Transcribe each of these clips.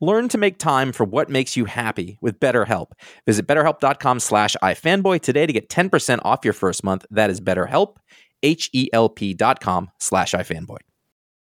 Learn to make time for what makes you happy with BetterHelp. Visit betterhelp.com slash ifanboy today to get 10% off your first month. That is betterhelp, H-E-L-P dot com slash ifanboy.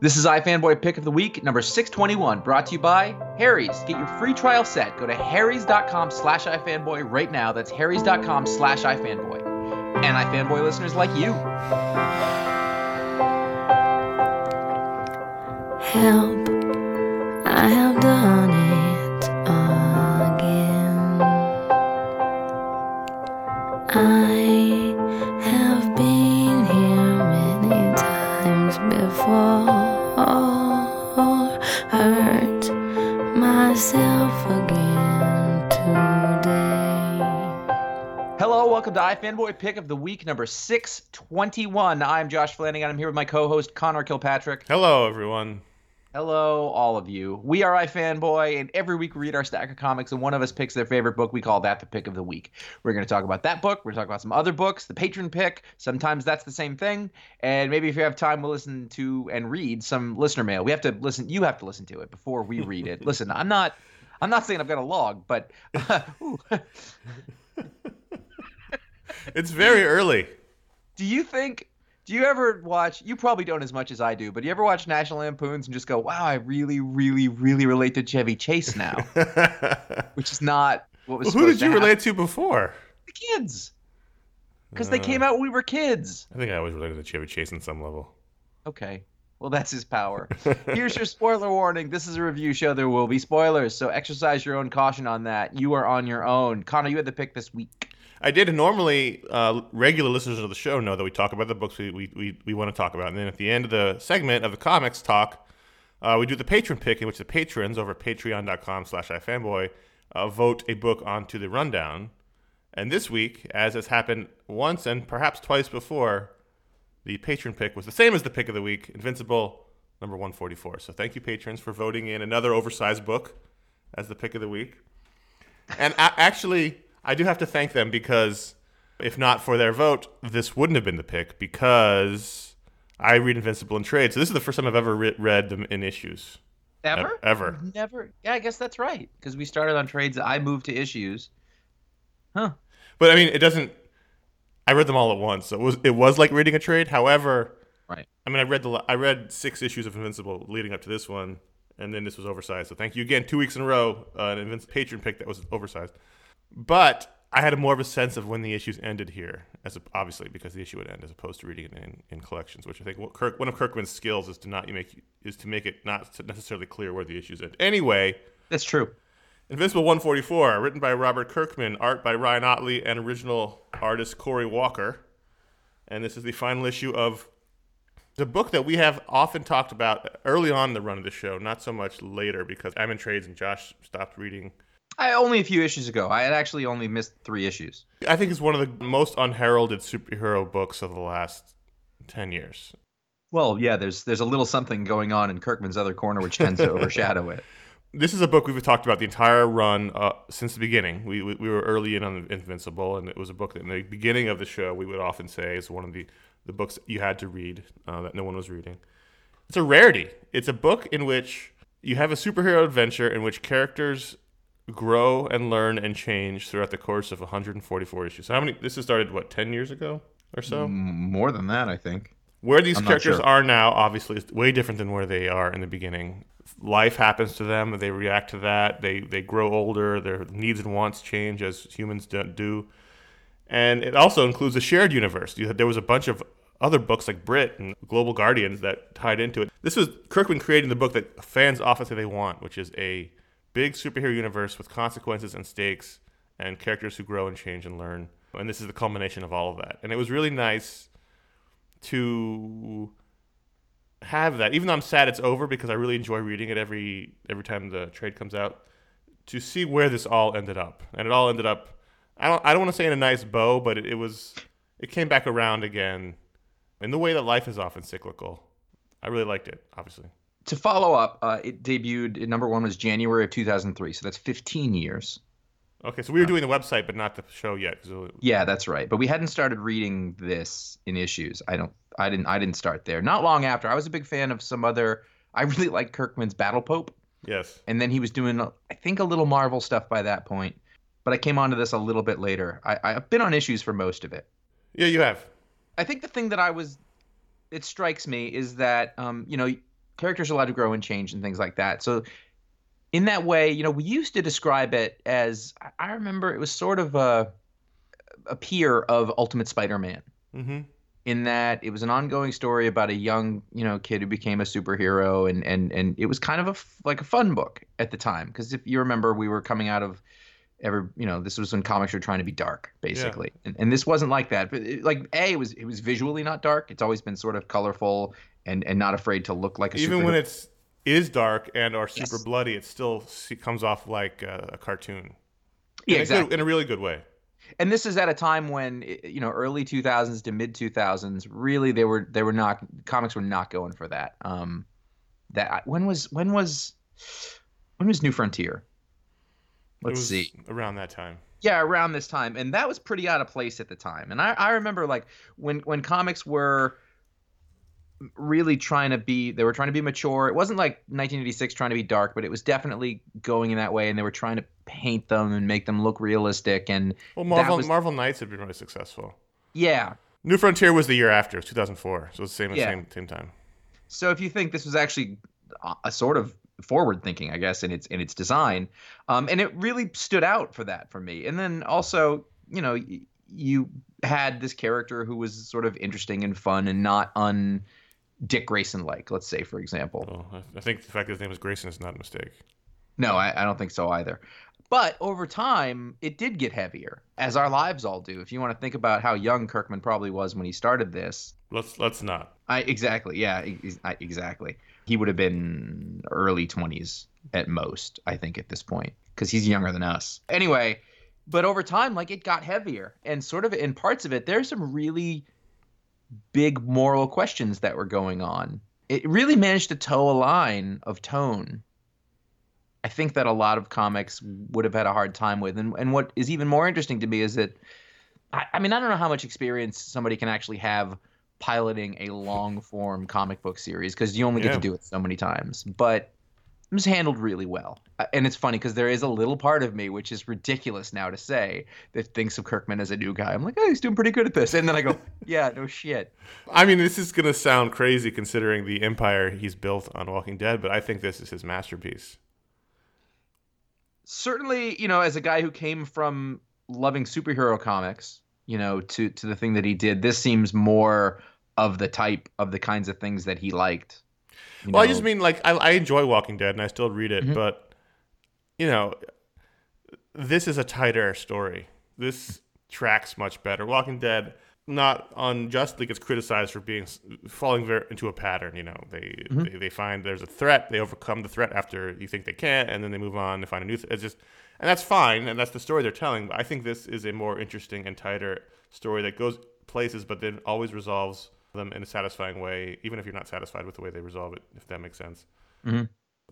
This is iFanboy Pick of the Week, number 621, brought to you by Harry's. Get your free trial set. Go to harrys.com slash iFanboy right now. That's harrys.com slash iFanboy. And iFanboy listeners like you. Help, I have done it myself again today. Hello, welcome to iFanboy Pick of the Week, number 621. I'm Josh Flanagan. I'm here with my co host, Conor Kilpatrick. Hello, everyone. Hello, all of you. We are iFanboy, and every week we read our stack of comics, and one of us picks their favorite book. We call that the pick of the week. We're going to talk about that book. We're going to talk about some other books, the patron pick. Sometimes that's the same thing. And maybe if you have time, we'll listen to and read some listener mail. We have to listen. You have to listen to it before we read it. listen, I'm not. I'm not saying I've got a log, but uh, it's very early. Do you think do you ever watch? You probably don't as much as I do, but do you ever watch National Lampoons and just go, "Wow, I really, really, really relate to Chevy Chase now," which is not what was. Well, who did you relate to before? The kids, because uh, they came out when we were kids. I think I always related to Chevy Chase on some level. Okay, well that's his power. Here's your spoiler warning. This is a review show. There will be spoilers, so exercise your own caution on that. You are on your own. Conor, you had the pick this week. I did. Normally, uh, regular listeners of the show know that we talk about the books we, we, we, we want to talk about. And then at the end of the segment of the comics talk, uh, we do the patron pick in which the patrons over at patreon.com slash ifanboy uh, vote a book onto the rundown. And this week, as has happened once and perhaps twice before, the patron pick was the same as the pick of the week, Invincible number 144. So thank you, patrons, for voting in another oversized book as the pick of the week. And actually... I do have to thank them because if not for their vote, this wouldn't have been the pick because I read Invincible in trade. So this is the first time I've ever re- read them in issues. Ever? E- ever. Never. Yeah, I guess that's right because we started on trades. I moved to issues. Huh. But I mean, it doesn't. I read them all at once, so it was it was like reading a trade. However, right. I mean, I read the I read six issues of Invincible leading up to this one, and then this was oversized. So thank you again, two weeks in a row, uh, an Invincible patron pick that was oversized. But I had a more of a sense of when the issues ended here, as a, obviously because the issue would end, as opposed to reading it in, in collections. Which I think Kirk, one of Kirkman's skills is to not make is to make it not necessarily clear where the issues end. Anyway, that's true. Invincible 144, written by Robert Kirkman, art by Ryan Ottley, and original artist Cory Walker. And this is the final issue of The book that we have often talked about early on in the run of the show, not so much later because I'm in trades and Josh stopped reading. I only a few issues ago. I had actually only missed three issues. I think it's one of the most unheralded superhero books of the last 10 years. Well, yeah, there's there's a little something going on in Kirkman's other corner which tends to overshadow it. This is a book we've talked about the entire run uh, since the beginning. We, we we were early in on Invincible, and it was a book that in the beginning of the show we would often say is one of the, the books that you had to read uh, that no one was reading. It's a rarity. It's a book in which you have a superhero adventure in which characters grow and learn and change throughout the course of 144 issues. So how many? This has started what 10 years ago or so. More than that, I think. Where these I'm characters sure. are now, obviously, is way different than where they are in the beginning. Life happens to them; they react to that. They they grow older. Their needs and wants change as humans do- do, and it also includes a shared universe. You had, there was a bunch of other books like Brit and Global Guardians that tied into it. This was Kirkman creating the book that fans often say they want, which is a big superhero universe with consequences and stakes and characters who grow and change and learn. And this is the culmination of all of that. And it was really nice to have that. Even though I'm sad it's over because I really enjoy reading it every every time the trade comes out. To see where this all ended up, and it all ended up. I don't. I don't want to say in a nice bow, but it, it was. It came back around again, in the way that life is often cyclical. I really liked it. Obviously, To follow up, uh, it debuted. Number one was January of 2003, so that's 15 years. okay. So we were doing the website, but not the show yet. Yeah, that's right. But we hadn't started reading this in issues. I don't. I didn't. I didn't start there. Not long after, I was a big fan of some other. I really liked Kirkman's Battle Pope, yes. and then he was doing, I think, a little Marvel stuff by that point. But I came onto this a little bit later. I, I've been on issues for most of it. Yeah, you have. I think the thing that I was, it strikes me is that, um, you know, characters are allowed to grow and change and things like that. So, in that way, you know, we used to describe it as I- remember it was sort of a, a peer of Ultimate Spider-Man. Mm-hmm. In that it was an ongoing story about a young, you know, kid who became a superhero, and and and it was kind of a like a fun book at the time because if you remember, we were coming out of ever you know this was when comics were trying to be dark basically. And, and this wasn't like that. But it, like a it was it was visually not dark. It's always been sort of colorful and and not afraid to look like a Even when it's is dark and are super Yes. bloody, it still comes off like a, a cartoon. yeah in a exactly. good, in a really good way. and this is at a time when you know early 2000s to mid 2000s really they were they were not comics were not going for that. Um that when was when was when was new frontier let's was see around that time. yeah around this time and that was pretty out of place at the time and i, I remember like when when comics were really trying to be they were trying to be mature it wasn't like 1986 trying to be dark but it was definitely going in that way and they were trying to paint them and make them look realistic and Well, Marvel was- Marvel Knights had been really successful. yeah New Frontier was the year after, it was 2004, so it's the same Yeah. same same time. So if you think this was actually a- a sort of forward thinking, I guess, in its in its design, um, and it really stood out for that for me. And then also, you know, y- you had this character who was sort of interesting and fun and not un Dick Grayson like, let's say, for example. Oh, I, I think the fact that his name is Grayson is not a mistake. No, I, I don't think so either. But over time, it did get heavier, as our lives all do. If you want to think about how young Kirkman probably was when he started this, Let's let's not. I exactly, yeah, I- exactly. He would have been early twenties at most, I think, at this point, because he's younger than us. Anyway, but over time, like it got heavier, and sort of in parts of it, there's some really big moral questions that were going on. It really managed to toe a line of tone. I think that a lot of comics would have had a hard time with, and and what is even more interesting to me is that, I, I mean, I don't know how much experience somebody can actually have piloting a long form comic book series because you only get Yeah. to do it so many times. But it was handled really well. Uh, And it's funny because there is a little part of me, which is ridiculous now to say, that thinks of Kirkman as a new guy. I'm like, oh, he's doing pretty good at this. And then I go, yeah, no shit. I mean, this is gonna sound crazy considering the empire he's built on Walking Dead, but I think this is his masterpiece. Certainly, you know, as a guy who came from loving superhero comics, you know, to, to the thing that he did, this seems more of the type of the kinds of things that he liked. Well, I just mean like I, I enjoy Walking Dead and I still read it, Mhm. but you know, this is a tighter story. This tracks much better. Walking Dead, not unjustly gets criticized for being falling very, into a pattern. You know, they, Mm-hmm. they they find there's a threat, they overcome the threat after you think they can't, and then they move on to find a new. Th- it's just, and that's fine, and that's the story they're telling. But I think this is a more interesting and tighter story that goes places, but then always resolves them in a satisfying way, even if you're not satisfied with the way they resolve it. If that makes sense. Mm-hmm.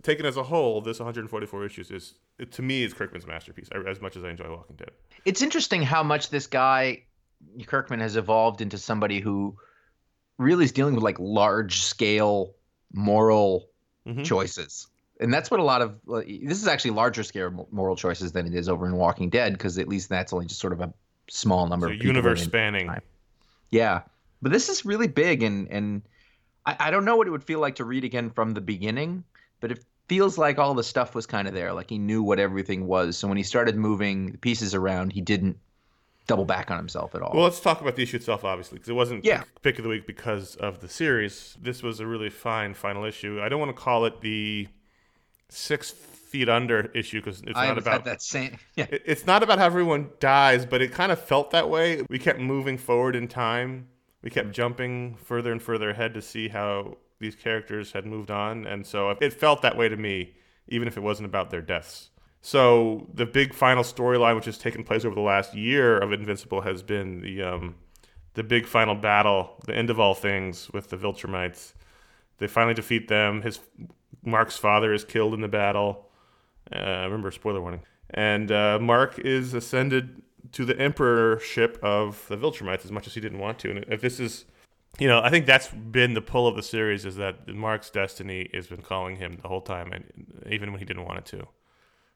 Taken as a whole, this 144 issues is it, to me is Kirkman's masterpiece. As much as I enjoy Walking Dead. It's interesting how much this guy Kirkman has evolved into somebody who really is dealing with like large scale moral Mhm. choices. And that's what a lot of this is actually larger scale moral choices than it is over in Walking Dead because at least that's only just sort of a small number So of people universe in spanning. time. Yeah, but this is really big, and and I, I don't know what it would feel like to read again from the beginning, but it feels like all the stuff was kind of there. Like he knew what everything was. So when he started moving the pieces around, he didn't double back on himself at all. Well, let's talk about the issue itself, obviously, because it wasn't Yeah. pick, of the week because of the series. This was a really fine final issue. I don't want to call it the six feet under issue because it's I not about that same. Yeah, it's not about how everyone dies, but it kind of felt that way. We kept moving forward in time. We kept jumping further and further ahead to see how these characters had moved on, and so it felt that way to me, even if it wasn't about their deaths. So the big final storyline, which has taken place over the last year of Invincible, has been the um, the big final battle, the end of all things with the Viltrumites. They finally defeat them. His Mark's father is killed in the battle. Uh, remember, spoiler warning. And uh, Mark is ascended to the emperorship of the Viltrumites as much as he didn't want to. And if this is, you know, I think that's been the pull of the series is that Mark's destiny has been calling him the whole time, and even when he didn't want it to.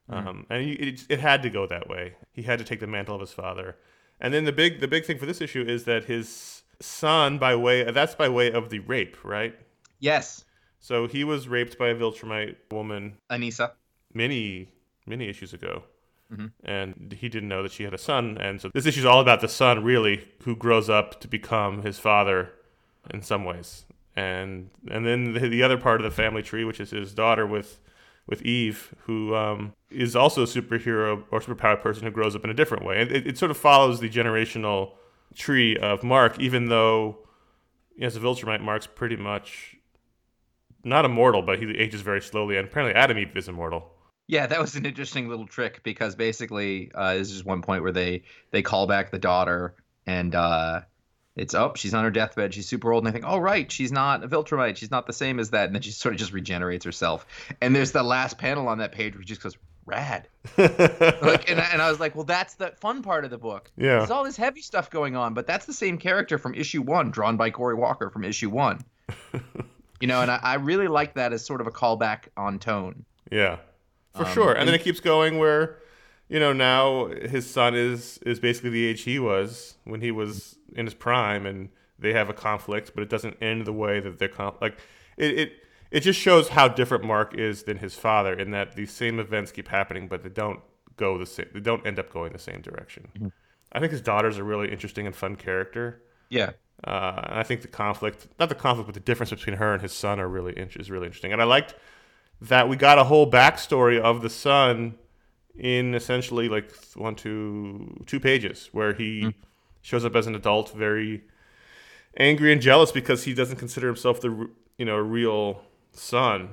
Um, and he, it, it had to go that way. He had to take the mantle of his father. And then the big the big thing for this issue is that his son, by way that's by way of the rape, right? yes, So he was raped by a Viltrumite woman Anissa. many many issues ago Mm-hmm. and he didn't know that she had a son. And so this issue is all about the son really who grows up to become his father in some ways. And and then the, the other part of the family tree which is his daughter with with eve who um, is also a superhero or superpowered person who grows up in a different way. And it, it sort of follows the generational tree of mark even though as a viltrumite mark's pretty much not immortal but he ages very slowly. And apparently Atom Eve is immortal Yeah, that was an interesting little trick because basically, uh, this is one point where they they call back the daughter, and uh, it's oh, she's on her deathbed, she's super old, and I think, oh right, she's not a Viltrumite, she's not the same as that, and then she sort of just regenerates herself. And there's the last panel on that page where she just goes rad, like, and I, and I was like, well, that's the fun part of the book. Yeah. there's all this heavy stuff going on, but that's the same character from issue one, drawn by Cory Walker from issue one. you know, and I, I really like that as sort of a callback on tone. Yeah, for Um, sure. And, then it keeps going where, you know, now his son is is basically the age he was when he was in his prime, and they have a conflict, but it doesn't end the way that they're con- like it. It it just shows how different Mark is than his father in that these same events keep happening, but they don't go the same. They don't end up going the same direction. Mm-hmm. I think his daughter's a really interesting and fun character. Yeah. Uh, and I think the conflict, not the conflict, but the difference between her and his son are really in- is really interesting. And I liked that we got a whole backstory of the son in essentially like one, two, two pages, where he hmm. shows up as an adult, very angry and jealous because he doesn't consider himself the you know real son,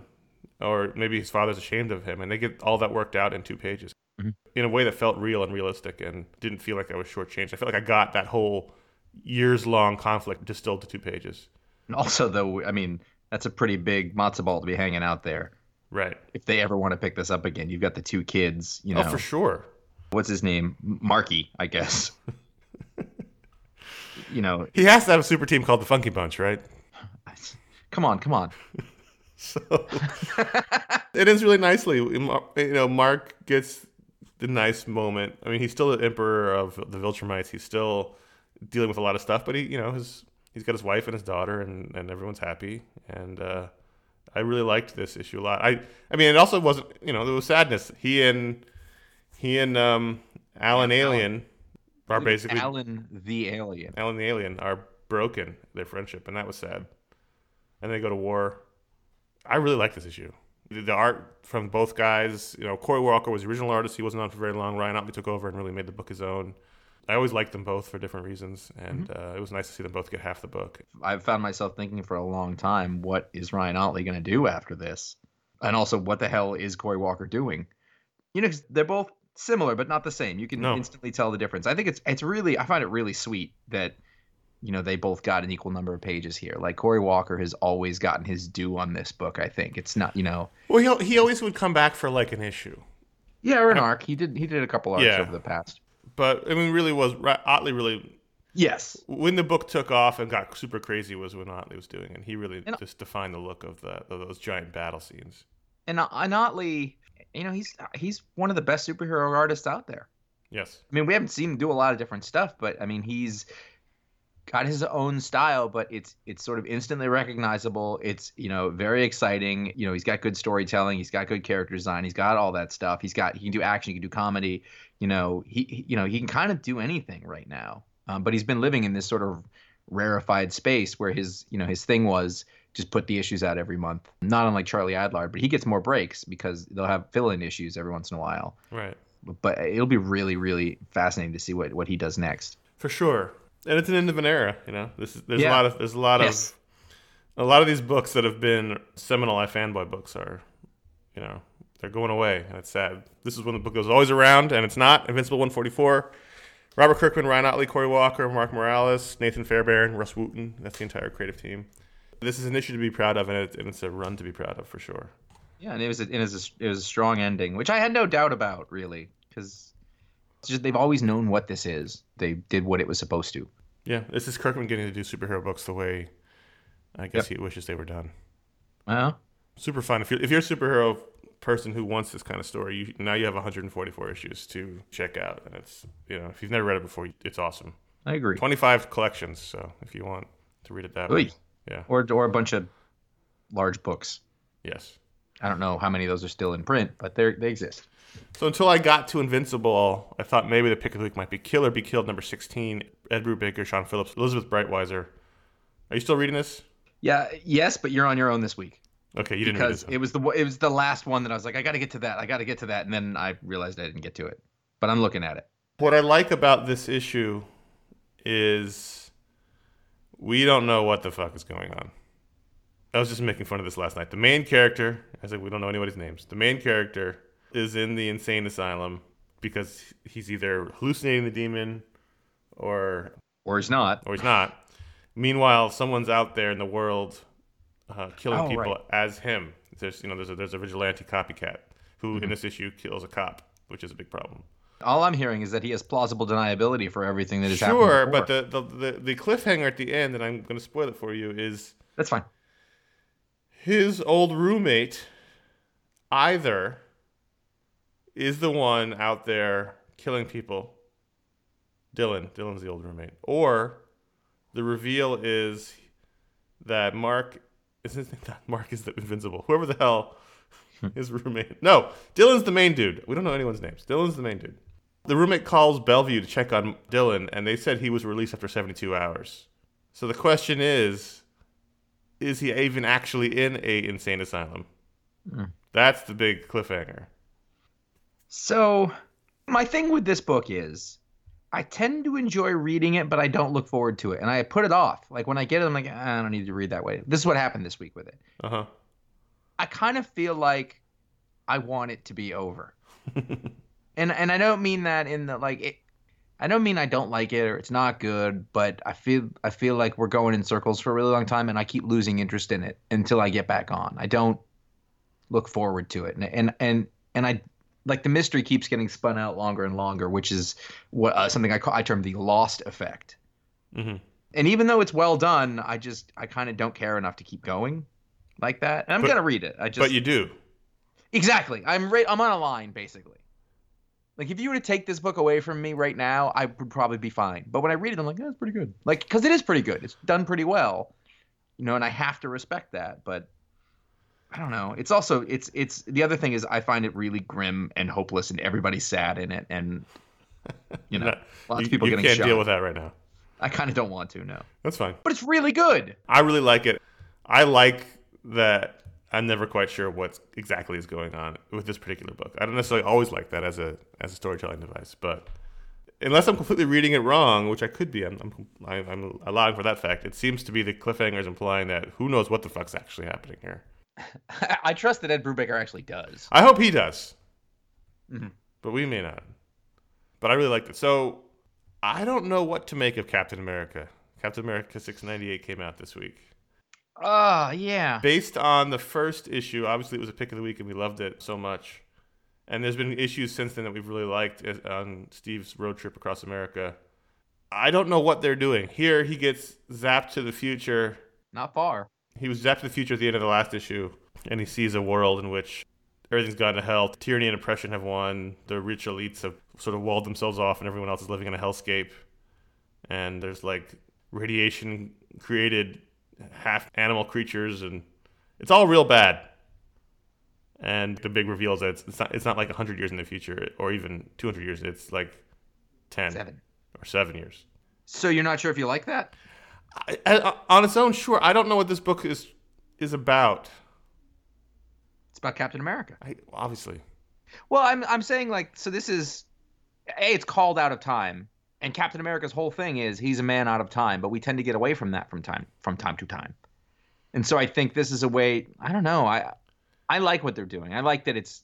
or maybe his father's ashamed of him, and they get all that worked out in two pages mm-hmm. in a way that felt real and realistic, and didn't feel like I was shortchanged. I felt like I got that whole years long conflict distilled to two pages. And also, though, I mean, that's a pretty big matzo ball to be hanging out there. Right. If they ever want to pick this up again, you've got the two kids. You know, Oh, for sure. what's his name? Marky, I guess. you know, He has to have a super team called the Funky Bunch, right? come on, come on. So it ends really nicely. You know, Mark gets the nice moment. I mean, he's still the emperor of the Viltrumites. He's still dealing with a lot of stuff, but he, you know, his he's got his wife and his daughter, and, and everyone's happy. And uh, I really liked this issue a lot. I I mean, it also wasn't you know there was sadness. He and he and um, Allen Alien are basically Allen the alien. Allen the Alien are broken their friendship, and that was sad. And they go to war. I really like this issue. The the art from both guys, you know, Cory Walker was the original artist. He wasn't on for very long. Ryan Ottley took over and really made the book his own. I always liked them both for different reasons, and Mm-hmm. uh, it was nice to see them both get half the book. I've found myself thinking for a long time, what is Ryan Ottley going to do after this? And also, what the hell is Cory Walker doing? You know, they're both similar, but not the same. You can No. instantly tell the difference. I think it's it's really I find it really sweet that you know they both got an equal number of pages here. Like Cory Walker has always gotten his due on this book. I think it's not you know Well, he he always would come back for like an issue, yeah or an arc. He did he did a couple arcs Yeah. over the past. But I mean, really was Ottley really Yes, when the book took off and got super crazy was when Ottley was doing, it. and he really And- just defined the look of the of those giant battle scenes. and uh, and Ottley, you know he's he's one of the best superhero artists out there. Yes, I mean, we haven't seen him do a lot of different stuff, but I mean, he's got his own style, but it's it's sort of instantly recognizable. It's you know very exciting. You know, he's got good storytelling. He's got good character design. He's got all that stuff. He's got he can do action. He can do comedy. You know, he, you know he can kind of do anything right now. Um, but he's been living in this sort of rarefied space where his you know his thing was just put the issues out every month. Not unlike Charlie Adlard, but he gets more breaks because they'll have fill-in issues every once in a while right, but it'll be really really fascinating to see what what he does next for sure. And it's an end of an era. You know, this is there's a lot of there's a lot Yes. of a lot of these books that have been seminal I fanboy books are, you know, they're going away, and it's sad. This is when the book was always around, and it's not. Invincible 144. Robert Kirkman, Ryan Ottley, Cory Walker, Mark Morales, Nathan Fairbairn, Rus Wooton. That's the entire creative team. This is an issue to be proud of, and, it, and it's a run to be proud of for sure. yeah and it was a, it was a, it was a strong ending which i had no doubt about really because just they've always known what this is they did what it was supposed to Yeah, this is Kirkman getting to do superhero books the way I guess he wishes they were done. well Super fun. If you're if you're a superhero person who wants this kind of story, you, now you have 144 issues to check out, and it's you know if you've never read it before, it's awesome. i agree 25 collections, so if you want to read it that Oy. way, yeah, or or a bunch of large books yes. i don't know how many of those are still in print but they they exist So until I got to Invincible, I thought maybe the pick of the week might be Kill or Be Killed, number 16. Ed Brubaker, Sean Phillips, Elizabeth Breitweiser. Are you still reading this? yeah yes but you're on your own this week Okay, you didn't because it was the it was the last one that i was like i gotta get to that i gotta get to that and then i realized i didn't get to it but i'm looking at it What I like about this issue is we don't know what the fuck is going on. I was just making fun of this last night. The main character, I said we don't know anybody's names. The main character is in the insane asylum because he's either hallucinating the demon or or he's not or he's not. Meanwhile, someone's out there in the world uh, killing Oh, people right. as him. There's you know there's a there's a vigilante copycat who Mm-hmm. in this issue kills a cop, which is a big problem. All I'm hearing is that he has plausible deniability for everything that has happened. Sure, but the, the, the, the cliffhanger at the end, and I'm going to spoil it for you, is that's fine. his old roommate either is the one out there killing people, Dylan, Dylan's the old roommate, or the reveal is that Mark, is his name not Mark is the invincible, whoever the hell his roommate. No, Dylan's the main dude. We don't know anyone's names. Dylan's the main dude. The roommate calls Bellevue to check on Dylan, and they said he was released after 72 hours. So the question is, is he even actually in a insane asylum? Hmm. That's the big cliffhanger. So, my thing with this book is I tend to enjoy reading it, but I don't look forward to it. And I put it off. Like when I get it, I'm like, "Ah, I don't need to read that way. This is what happened this week with it. Uh huh. I kind of feel like I want it to be over. and and I don't mean that in the like it I don't mean I don't like it or it's not good, but I feel I feel like we're going in circles for a really long time and I keep losing interest in it until I get back on. I don't look forward to it. And and and, and I like the mystery keeps getting spun out longer and longer, which is what uh, something I call I term the lost effect. hmm And even though it's well done, I just I kind of don't care enough to keep going like that. And I'm But- gonna read it. I just But you do. Exactly. I'm right. I'm on a line basically. Like if you were to take this book away from me right now, I would probably be fine. But when I read it, I'm like, that's pretty good. Like because it is pretty good. It's done pretty well, you know, and I have to respect that. But I don't know. It's also it's it's the other thing is I find it really grim and hopeless, and everybody's sad in it, and you know, No, lots you, of people you getting can't shot. deal with that right now. I kind of don't want to. No, That's fine. but it's really good. I really like it. I like that I'm never quite sure what exactly is going on with this particular book. I don't necessarily always like that as a as a storytelling device, but unless I'm completely reading it wrong, which I could be, I'm, I'm, I'm allowing for that fact. It seems to be the cliffhangers implying that who knows what the fuck's actually happening here. I trust that Ed Brubaker actually does. I hope he does, Mhm. but we may not. But I really liked it. So I don't know what to make of Captain America. Captain America 698 came out this week. Oh, yeah. Based on the first issue, obviously it was a pick of the week and we loved it so much. And there's been issues since then that we've really liked on Steve's road trip across America. I don't know what they're doing. Here he gets zapped to the future. Not far. He was zapped to the future at the end of the last issue, and he sees a world in which everything's gone to hell. Tyranny and oppression have won. The rich elites have sort of walled themselves off, and everyone else is living in a hellscape. And there's like radiation created half animal creatures, and it's all real bad. And the big reveal is that it's, it's not it's not like 100 years in the future or even 200 years. It's like 10 Seven. or 7 years. So you're not sure if you like that? I, I, on its own, sure. I don't know what this book is is about. It's about Captain America. I, obviously, Well, I'm I'm saying like so this is a it's called out of time, and Captain America's whole thing is he's a man out of time, but we tend to get away from that from time from time to time, and so I think this is a way. I don't know. I I like what they're doing. I like that it's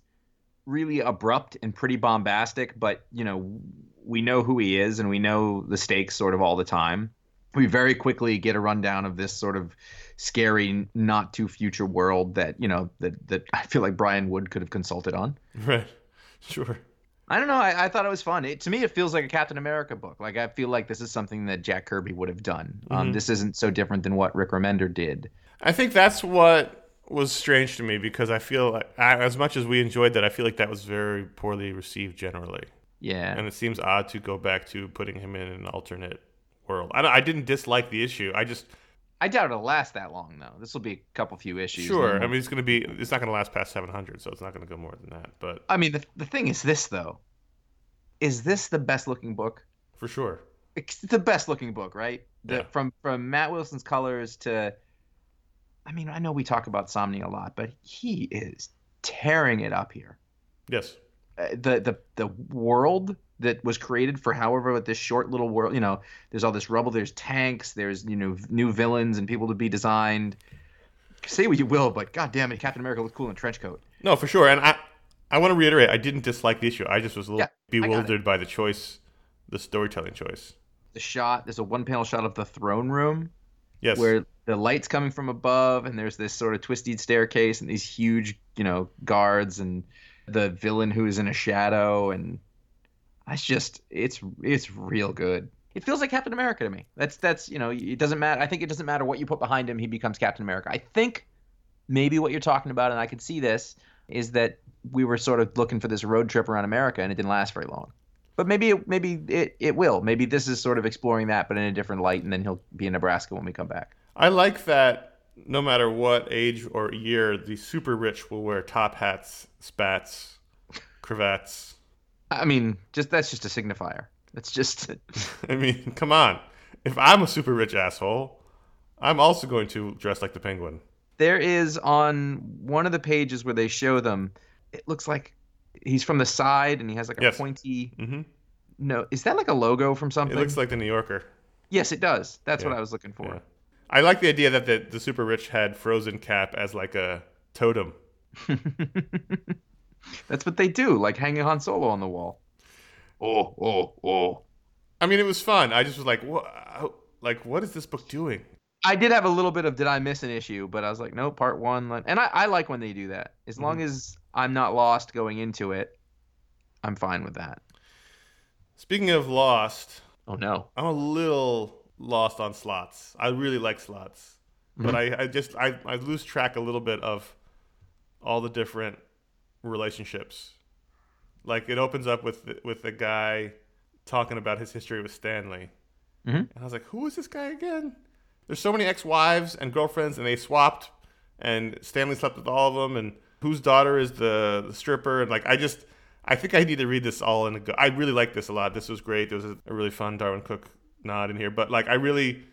really abrupt and pretty bombastic, but you know we know who he is and we know the stakes sort of all the time. We very quickly get a rundown of this sort of scary, not too future world that you know that that I feel like Brian Wood could have consulted on. right? Sure. I don't know. I, I thought it was fun. It, to me, it feels like a Captain America book. Like I feel like this is something that Jack Kirby would have done. Um, this isn't so different than what Rick Remender did. I think that's what was strange to me because I feel like, I- as much as we enjoyed that, I feel like that was very poorly received generally, Yeah. and it seems odd to go back to putting him in an alternate world. I, I didn't dislike the issue. I just I doubt it'll last that long though. This will be a couple few issues. sure. I mean, it's gonna be. It's not gonna last past seven hundred, so it's not gonna go more than that. But I mean, the the thing is this though. Is this the best looking book? for sure, It's the best looking book, right? The, Yeah. From from Matt Wilson's colors to. I mean, I know we talk about Samnee a lot, but he is tearing it up here. yes. uh, the the the world that was created for however with this short little world you know there's all this rubble there's tanks there's you know new villains and people to be designed say what you will but god damn it captain america looked cool in a trench coat No, for sure. And I, I want to reiterate, I didn't dislike the issue. I just was a little Yeah, I got it. bewildered by the choice, the storytelling choice. the shot there's a one panel shot of the throne room Yes. where the light's coming from above and there's this sort of twisted staircase and these huge you know guards and the villain who is in a shadow and it's just it's it's real good. It feels like captain america to me. That's that's you know it doesn't matter i think it doesn't matter what you put behind him he becomes captain america. I think maybe what you're talking about and i could see this is that we were sort of looking for this road trip around america and it didn't last very long. But maybe it, maybe it, it will. Maybe this is sort of exploring that but in a different light and then he'll be in nebraska when we come back. I like that no matter what age or year, the super rich will wear top hats, spats, cravats. I mean, just that's just a signifier. That's just I mean, come on. If I'm a super rich asshole, I'm also going to dress like the penguin. there is on one of the pages where they show them. It looks like he's from the side and he has like a Yes. pointy. hmm No, is that like a logo from something? It looks like the New Yorker. yes, it does. That's what I was looking for. Yeah. I like the idea that the, the super rich had frozen cap as like a totem. That's what they do, like hanging Han Solo on the wall. Oh, oh, oh. I mean, it was fun. I just was like, what? Like, what is this book doing? I did have a little bit of did I miss an issue, but I was like, no, part one. And I, I like when they do that. As long Mm-hmm. as I'm not lost going into it, I'm fine with that. Speaking of Lost, Oh no. I'm a little lost on slots. I really like slots, but I, I just I, I lose track a little bit of all the different relationships. Like it opens up with with the guy talking about his history with Stanley, Mhm. and I was like, who is this guy again? There's so many ex-wives and girlfriends, and they swapped, and Stanley slept with all of them, and whose daughter is the, the stripper, and like I just. I think I need to read this all in a go. I really like this a lot. This was great. There was a, a really fun Darwyn Cooke nod in here, but like I really,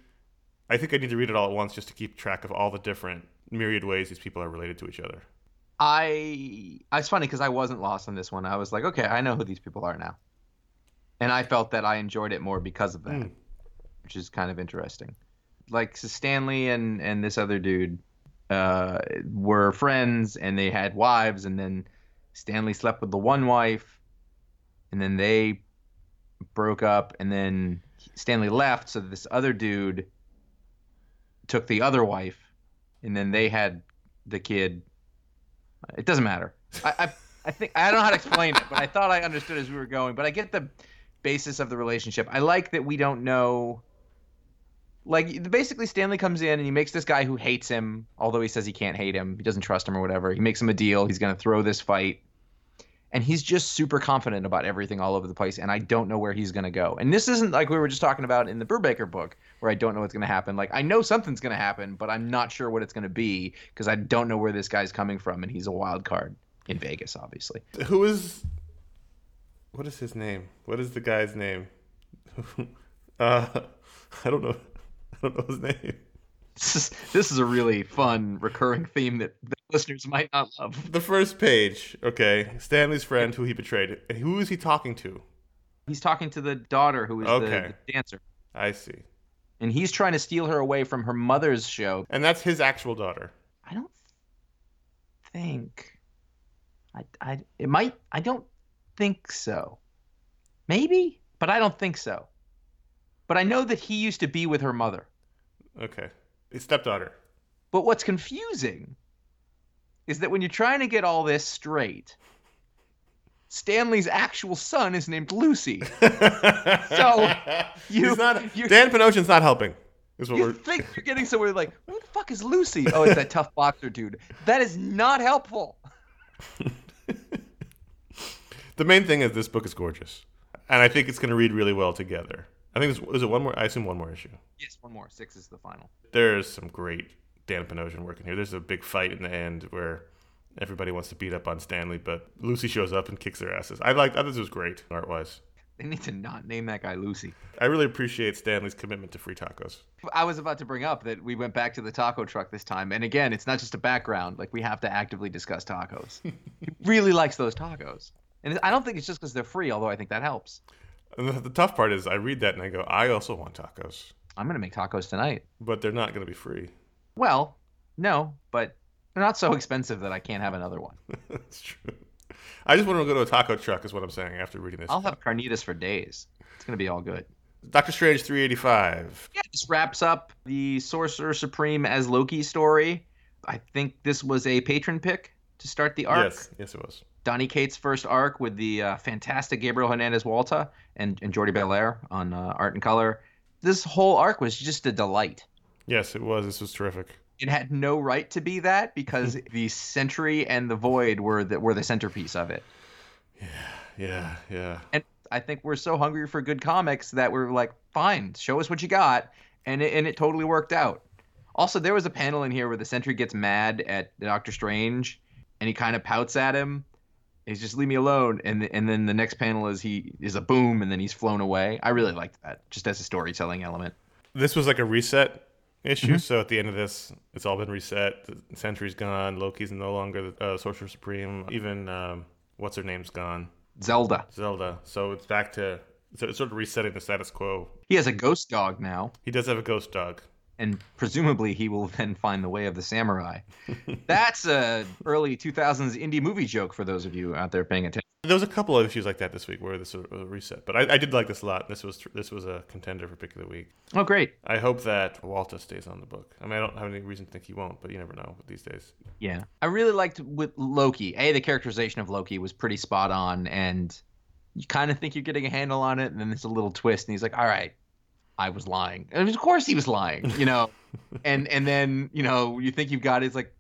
I think I need to read it all at once just to keep track of all the different myriad ways these people are related to each other. I it's funny because I wasn't lost on this one. I was like, okay, I know who these people are now. and I felt that I enjoyed it more because of that, Hmm. which is kind of interesting. Like so Stanley and and this other dude uh, were friends, and they had wives, and then Stanley slept with the one wife, and then they broke up, and then Stanley left, so this other dude took the other wife, and then they had the kid. It doesn't matter. I, I I think I don't know how to explain it, but I thought I understood as we were going. But I get the basis of the relationship. I like that we don't know. Like basically, Stanley comes in and he makes this guy who hates him, although he says he can't hate him, he doesn't trust him or whatever. He makes him a deal. He's going to throw this fight, and he's just super confident about everything all over the place. And I don't know where he's going to go. And this isn't like we were just talking about in the Brubaker book, where I don't know what's going to happen. Like I know something's going to happen, but I'm not sure what it's going to be because I don't know where this guy's coming from, and he's a wild card in Vegas, obviously. Who is? What is his name? What is the guy's name? uh, I don't know. I don't know his name. This is, this is a really fun recurring theme that the listeners might not love. The first page. Okay, Stanley's friend who he betrayed. And who is he talking to? He's talking to the daughter who is the- Okay. the, dancer, I see. and he's trying to steal her away from her mother's show. And that's his actual daughter. I don't think. I, I it might. I don't think so. Maybe, but I don't think so. But I know that he used to be with her mother. Okay, his stepdaughter. But what's confusing is that when you're trying to get all this straight, Stanley's actual son is named Lucy. So, you- not. you're- Dan Panosian's not helping. Is what You we're. think you're getting somewhere like, who the fuck is Lucy? Oh, it's that tough boxer dude. That is not helpful. The main thing is this book is gorgeous, and I think it's going to read really well together. I think there's, is it one more. I assume one more issue. Yes, one more. Six is the final. There's some great Dan Panosian working here. There's a big fight in the end where everybody wants to beat up on Stanley, but Lucy shows up and kicks their asses. I like. I this was great art wise. They need to not name that guy Lucy. I really appreciate Stanley's commitment to free tacos. I was about to bring up that we went back to the taco truck this time, and again, it's not just a background. Like we have to actively discuss tacos. he really likes those tacos, and I don't think it's just because they're free. Although I think that helps. And the, the tough part is, I read that and I go, I also want tacos, I'm gonna make tacos tonight. but they're not going to be free. Well, no, but they're not so expensive that I can't have another one. That's true. I just want to go to a taco truck, is what I'm saying after reading this. I'll have carnitas for days. It's gonna be all good. Doctor Strange 385. Yeah, this wraps up the Sorcerer Supreme as Loki story. I think this was a patron pick to start the arc. Yes, yes, it was. Donny Cates' first arc with the uh, fantastic Gabriel Hernandez Walta and, and Jordie Bellaire on uh, art and color. This whole arc was just a delight. Yes, it was. This was terrific. It had no right to be that because the Sentry and the Void were the, were the centerpiece of it. Yeah, yeah. Yeah. And I think we're so hungry for good comics that we're like, fine, show us what you got, and it, and it totally worked out. Also, there was a panel in here where the Sentry gets mad at Doctor Strange, and he kind of pouts at him. He's just leave me alone, and and then the next panel is he is a boom, and then he's flown away. I really liked that, just as a storytelling element. This was like a reset issue. Mm-hmm. So at the end of this, it's all been reset. The Sentry's gone. Loki's no longer the uh, Sorcerer Supreme. Even um, what's her name's gone. Zelda. Zelda. So it's back to so it's sort of resetting the status quo. He has a ghost dog now, He does have a ghost dog. And presumably he will then find the way of the samurai. That's a early 2000s indie movie joke for those of you out there paying attention. There was a couple of issues like that this week where this was a reset, but I, I did like this a lot. This was this was a contender for pick of the week. Oh, great. I hope that Walta stays on the book. I mean, I don't have any reason to think he won't, but you never know these days. Yeah. I really liked with Loki. A, the characterization of Loki was pretty spot on, and you kind of think you're getting a handle on it, and then there's a little twist, and he's like, all right, I was lying. And of course he was lying, you know? and and then, you know, you think you've got it, it's like,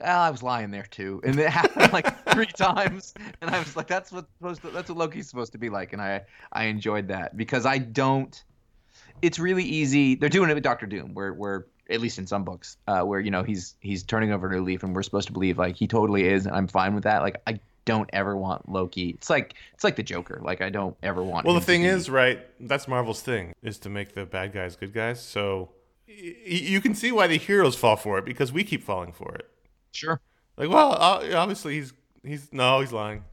oh, I was lying there too. And it happened like three times. And I was like, that's what supposed to, that's what Loki's supposed to be like. And I I enjoyed that because I don't it's really easy. They're doing it with Doctor Doom, where where at least in some books, uh, where you know he's he's turning over a new leaf, and we're supposed to believe like he totally is, and I'm fine with that. Like I don't ever want Loki. It's like it's like the Joker. Like I don't ever want. Well, the thing is, right? That's Marvel's thing is to make the bad guys good guys. So y- you can see why the heroes fall for it because we keep falling for it. sure. Like, well, obviously he's he's no, he's lying.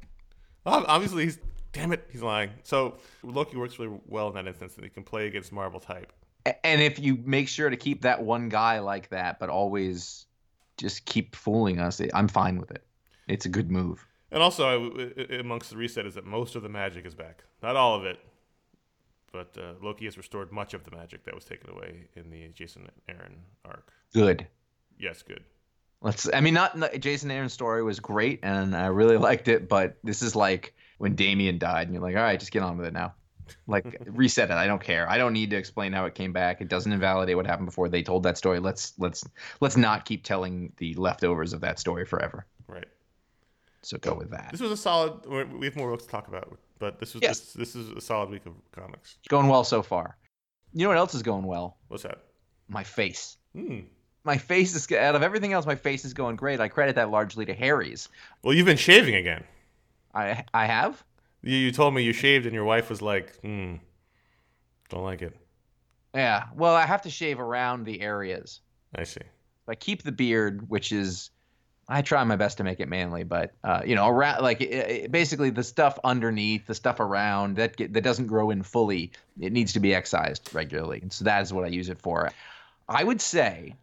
Obviously he's damn it, he's lying. So Loki works really well in that instance, and he can play against Marvel type. And if you make sure to keep that one guy like that, but always just keep fooling us, I'm fine with it. It's a good move. And also, I- amongst the reset is that most of the magic is back. Not all of it, but uh, Loki has restored much of the magic that was taken away in the Jason Aaron arc. Good. Yes, good. Let's. I mean, not not- Jason Aaron's story was great, and I really liked it. But this is like when Damian died, and you're like, all right, just get on with it now. Like reset it. I don't care. I don't need to explain how it came back. It doesn't invalidate what happened before they told that story. Let's let's let's not keep telling the leftovers of that story forever. Right. So go with that. This was a solid. we- We have more books to talk about, but this was Yes. this, this is a solid week of comics. Going well so far. You know what else is going well? What's that? My face. Hmm. My face is out of everything else. My face is going great. I credit that largely to Harry's. Well, you've been shaving again. I I have. You, you told me you shaved, and your wife was like, "Hmm, don't like it." Yeah. Well, I have to shave around the areas. I see. I keep the beard, which is I try my best to make it manly, but uh, you know, around like it, it- basically the stuff underneath, the stuff around that get, that doesn't grow in fully, it needs to be excised regularly, and so that is what I use it for. I would say,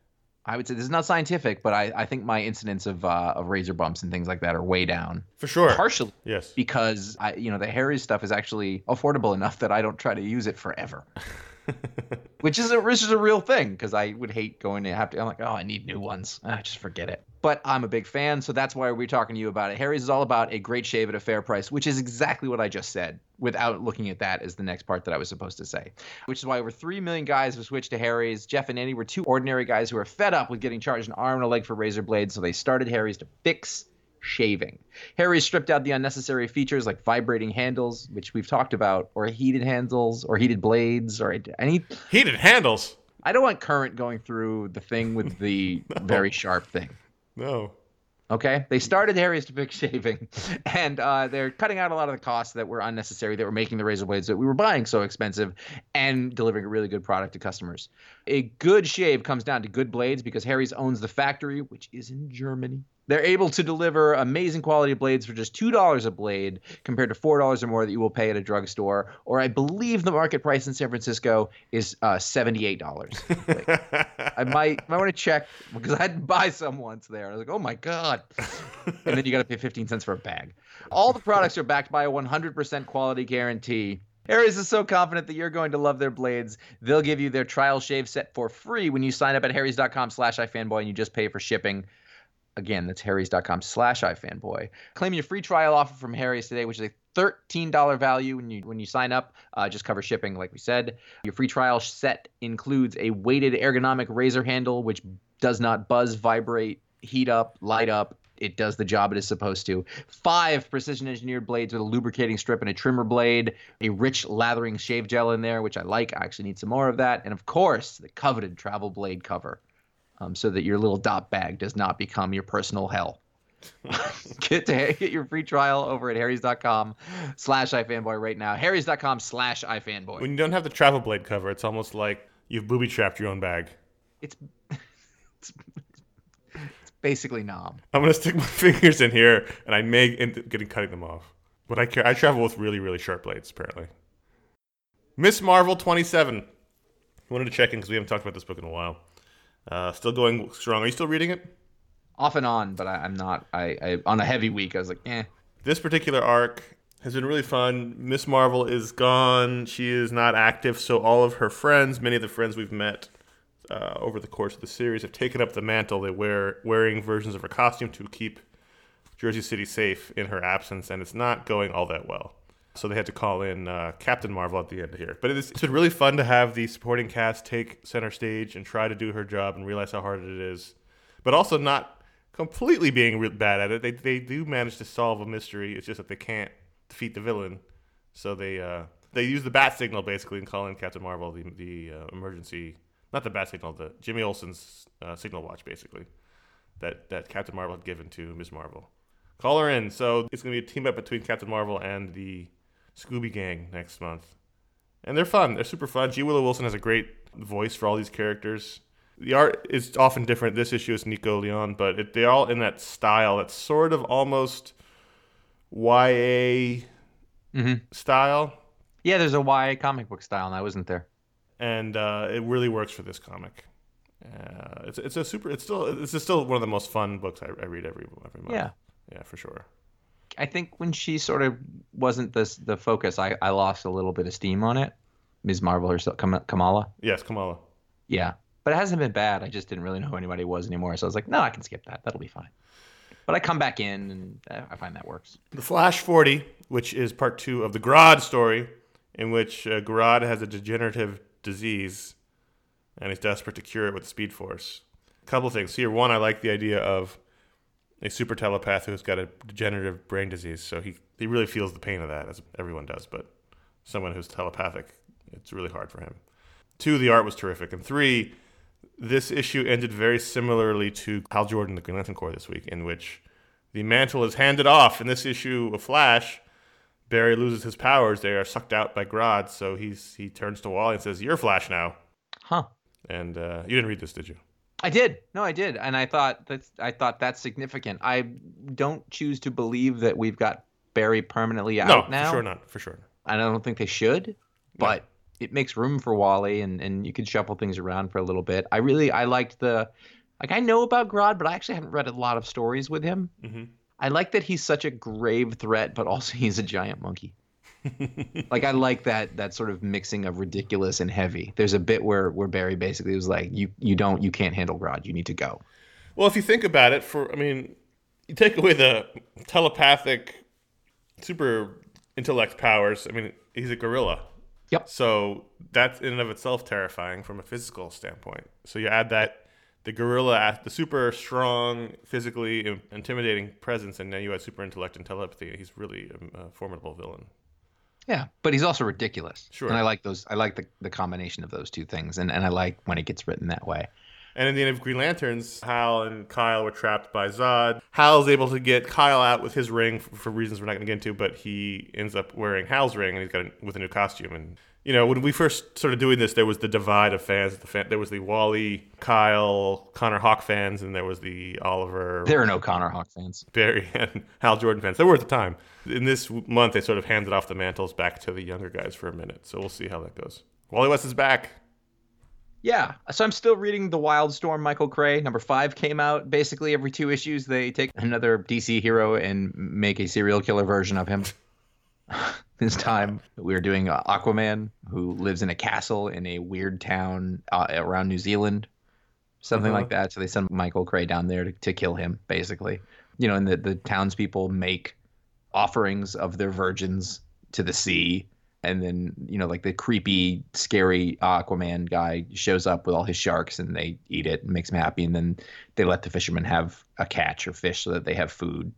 I would say this is not scientific, but I, I think my incidence of uh, of razor bumps and things like that are way down, For sure. partially Yes. because I, you know, the Harry's stuff is actually affordable enough that I don't try to use it forever. which is a which is a real thing because I would hate going to have to. I'm like, oh, I need new ones. Ah, just forget it. But I'm a big fan, so that's why we're talking to you about it. Harry's is all about a great shave at a fair price, which is exactly what I just said, without looking at that as the next part that I was supposed to say. Which is why over three million guys have switched to Harry's. Jeff and Andy were two ordinary guys who were fed up with getting charged an arm and a leg for razor blades, so they started Harry's to fix shaving. Harry stripped out the unnecessary features like vibrating handles, which we've talked about, or heated handles, or heated blades, or any. Heated handles. I don't want current going through the thing with the very sharp thing. No. Okay, they started Harry's to fix shaving, and uh, they're cutting out a lot of the costs that were unnecessary that were making the razor blades that we were buying so expensive, and delivering a really good product to customers. A good shave comes down to good blades because Harry's owns the factory, which is in Germany. They're able to deliver amazing quality blades for just two dollars a blade, compared to four dollars or more that you will pay at a drugstore, or I believe the market price in San Francisco is uh, seventy-eight dollars. I might might want to check because I had to buy some once there. I was like, oh my god! and then you got to pay fifteen cents for a bag. All the products are backed by a one hundred percent quality guarantee. Harry's is so confident that you're going to love their blades. They'll give you their trial shave set for free when you sign up at harrys.com slash ifanboy and you just pay for shipping. Again, that's harrys.com slash ifanboy. Claim your free trial offer from Harry's today, which is a $13 value when you when you sign up. Uh, just cover shipping, like we said. Your free trial set includes a weighted ergonomic razor handle, which does not buzz, vibrate, heat up, light up. It does the job it is supposed to. Five precision engineered blades with a lubricating strip and a trimmer blade, a rich lathering shave gel in there, which I like. I actually need some more of that. And of course, the coveted travel blade cover um, so that your little dot bag does not become your personal hell. get to get your free trial over at harrys.com slash ifanboy right now. harrys.com slash ifanboy. when you don't have the travel blade cover, it's almost like you've booby trapped your own bag. It's, it's, it's basically nom. I'm gonna stick my fingers in here, and I may end up getting cutting them off. But I care. I travel with really, really sharp blades, apparently. Ms. Marvel 27. Wanted to check in because we haven't talked about this book in a while. Uh, still going strong. Are you still reading it? Off and on, but I, I'm not. I, I on a heavy week, I was like, eh. This particular arc has been really fun. Ms. Marvel is gone. She is not active, so all of her friends, many of the friends we've met uh, over the course of the series, have taken up the mantle. They wear wearing versions of her costume to keep Jersey City safe in her absence, and it's not going all that well. So they had to call in uh, Captain Marvel at the end here. But it's, it's been really fun to have the supporting cast take center stage and try to do her job and realize how hard it is, but also not completely being re- bad at it. They, they do manage to solve a mystery. It's just that they can't defeat the villain. So they uh, they use the bat signal basically and call in Captain Marvel, the, the uh, emergency, not the bat signal, the Jimmy Olsen's uh, signal watch basically that, that Captain Marvel had given to Ms. Marvel. Call her in. So it's going to be a team up between Captain Marvel and the Scooby Gang next month. And they're fun. They're super fun. G. Willow Wilson has a great voice for all these characters. The art is often different. This issue is Nico Leon, but it, they're all in that style that's sort of almost YA Mhm. style, Yeah, there's a YA comic book style, and I wasn't there. and uh, it really works for this comic. Uh, it's it's a super. It's still this is still one of the most fun books I, I read every every month. Yeah. yeah, for sure. I think when she sort of wasn't the the focus, I, I lost a little bit of steam on it. Ms. Marvel herself, Kamala. Yes, Kamala. Yeah, but it hasn't been bad. I just didn't really know who anybody was anymore, so I was like, no, I can skip that. That'll be fine. But I come back in, and uh, I find that works. The Flash 40, which is part two of the Grodd story, in which uh, Grodd has a degenerative disease and he's desperate to cure it with the Speed Force. A couple things here. One, I like the idea of a super telepath who's got a degenerative brain disease, so he, he really feels the pain of that, as everyone does, but someone who's telepathic, it's really hard for him. Two, the art was terrific. And three, this issue ended very similarly to Hal Jordan, the Green Lantern Corps this week, in which the mantle is handed off. In this issue of Flash, Barry loses his powers. They are sucked out by Grodd, so he's he turns to Wally and says, "You're Flash now." Huh. And uh, you didn't read this, did you? I did. No, I did, and I thought that's I thought that's significant. I don't choose to believe that we've got Barry permanently out no, now. for sure not. For sure. I don't think they should, but it makes room for Wally, and and you can shuffle things around for a little bit. I really I liked the like I know about Grodd, but I actually haven't read a lot of stories with him. hmm I like that he's such a grave threat, but also he's a giant monkey. like I like that that sort of mixing of ridiculous and heavy. There's a bit where where Barry basically was like, "You you don't you can't handle Grodd. You need to go." Well, if you think about it, for I mean, you take away the telepathic, super intellect powers. I mean, he's a gorilla. Yep. So that's in and of itself terrifying from a physical standpoint. So you add that the gorilla, the super strong, physically intimidating presence, and then you add super intellect and telepathy. He's really a formidable villain. Yeah, but he's also ridiculous. Sure. And I like those. I like the, the combination of those two things, and, and I like when it gets written that way. And in the end of Green Lanterns, Hal and Kyle were trapped by Zod. Hal's able to get Kyle out with his ring for, for reasons we're not going to get into, but he ends up wearing Hal's ring and he's got a, with a new costume. And you know, when we first started doing this, there was the divide of fans. The fan, there was the Wally, Kyle, Connor Hawke fans, and there was the Oliver, There are no Connor Hawke fans. Barry, and Hal Jordan fans. There were at the time. In this month, they sort of handed off the mantles back to the younger guys for a minute. So we'll see how that goes. Wally West is back. Yeah. So I'm still reading The Wildstorm, Michael Cray. Number five came out. Basically, every two issues, they take another DC hero and make a serial killer version of him. this time, we are doing uh, Aquaman, who lives in a castle in a weird town uh, around New Zealand, something Uh-huh. like that. So they send Michael Cray down there to, to kill him, basically. You know, and the, the townspeople make offerings of their virgins to the sea and then you know like the creepy scary aquaman guy shows up with all his sharks and they eat it and makes him happy and then they let the fishermen have a catch or fish so that they have food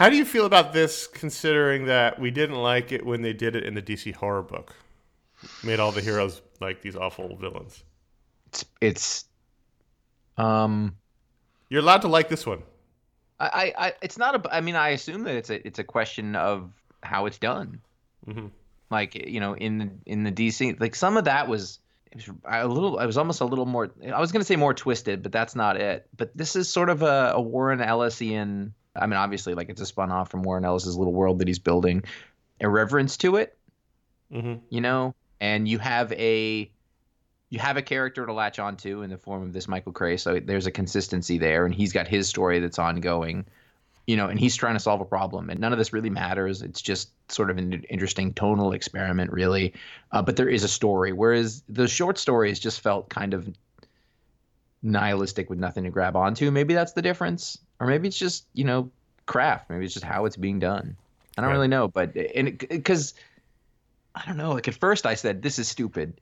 How do you feel about this, considering that we didn't like it when they did it in the DC horror book? Made all the heroes like these awful villains. it's it's um You're allowed to like this one. I, I it's not a i mean i assume that it's a it's a question of how it's done hmm like you know in the in the dc like some of that was was a little i was almost a little more i was going to say more twisted but that's not it but this is sort of a, a warren ellisian i mean obviously like it's a spun off from warren ellis's little world that he's building. Irreverence to it hmm you know? And you have a you have a character to latch onto in the form of this michael cray so there's a consistency there and he's got his story that's ongoing you know and he's trying to solve a problem and none of this really matters. It's just sort of an interesting tonal experiment really. Uh, but there is a story whereas the short stories just felt kind of nihilistic with nothing to grab onto. Maybe that's the difference or maybe it's just you know craft maybe it's just how it's being done i don't Right. really know but and because I don't know. Like at first, I said this is stupid,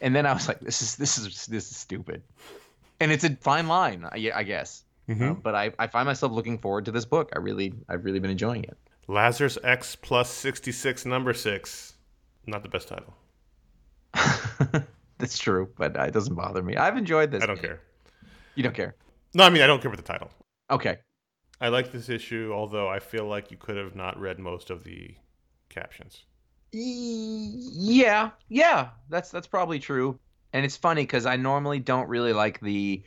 and then I was like, this is this is this is stupid, and it's a fine line, I, I guess. Mhm. Uh, but I, I find myself looking forward to this book. I really I've really been enjoying it. Lazarus X plus 66, number six. Not the best title. That's true, but uh, it doesn't bother me. I've enjoyed this. I don't care. You don't care. No, I mean, I don't care about the title. Okay. I like this issue, although I feel like you could have not read most of the captions. Yeah, yeah, that's that's probably true. And it's funny because I normally don't really like the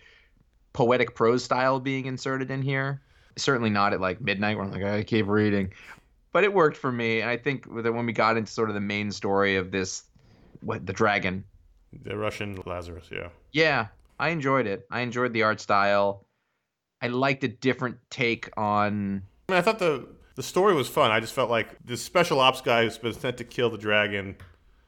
poetic prose style being inserted in here. Certainly not at like midnight where I'm like, I keep reading. but it worked for me. And I think that when we got into sort of the main story of this, what the dragon, The Russian Lazarus, yeah. yeah, I enjoyed it. I enjoyed the art style. I liked a different take on. I mean, I thought the the story was fun. I just felt like this special ops guy who's been sent to kill the dragon.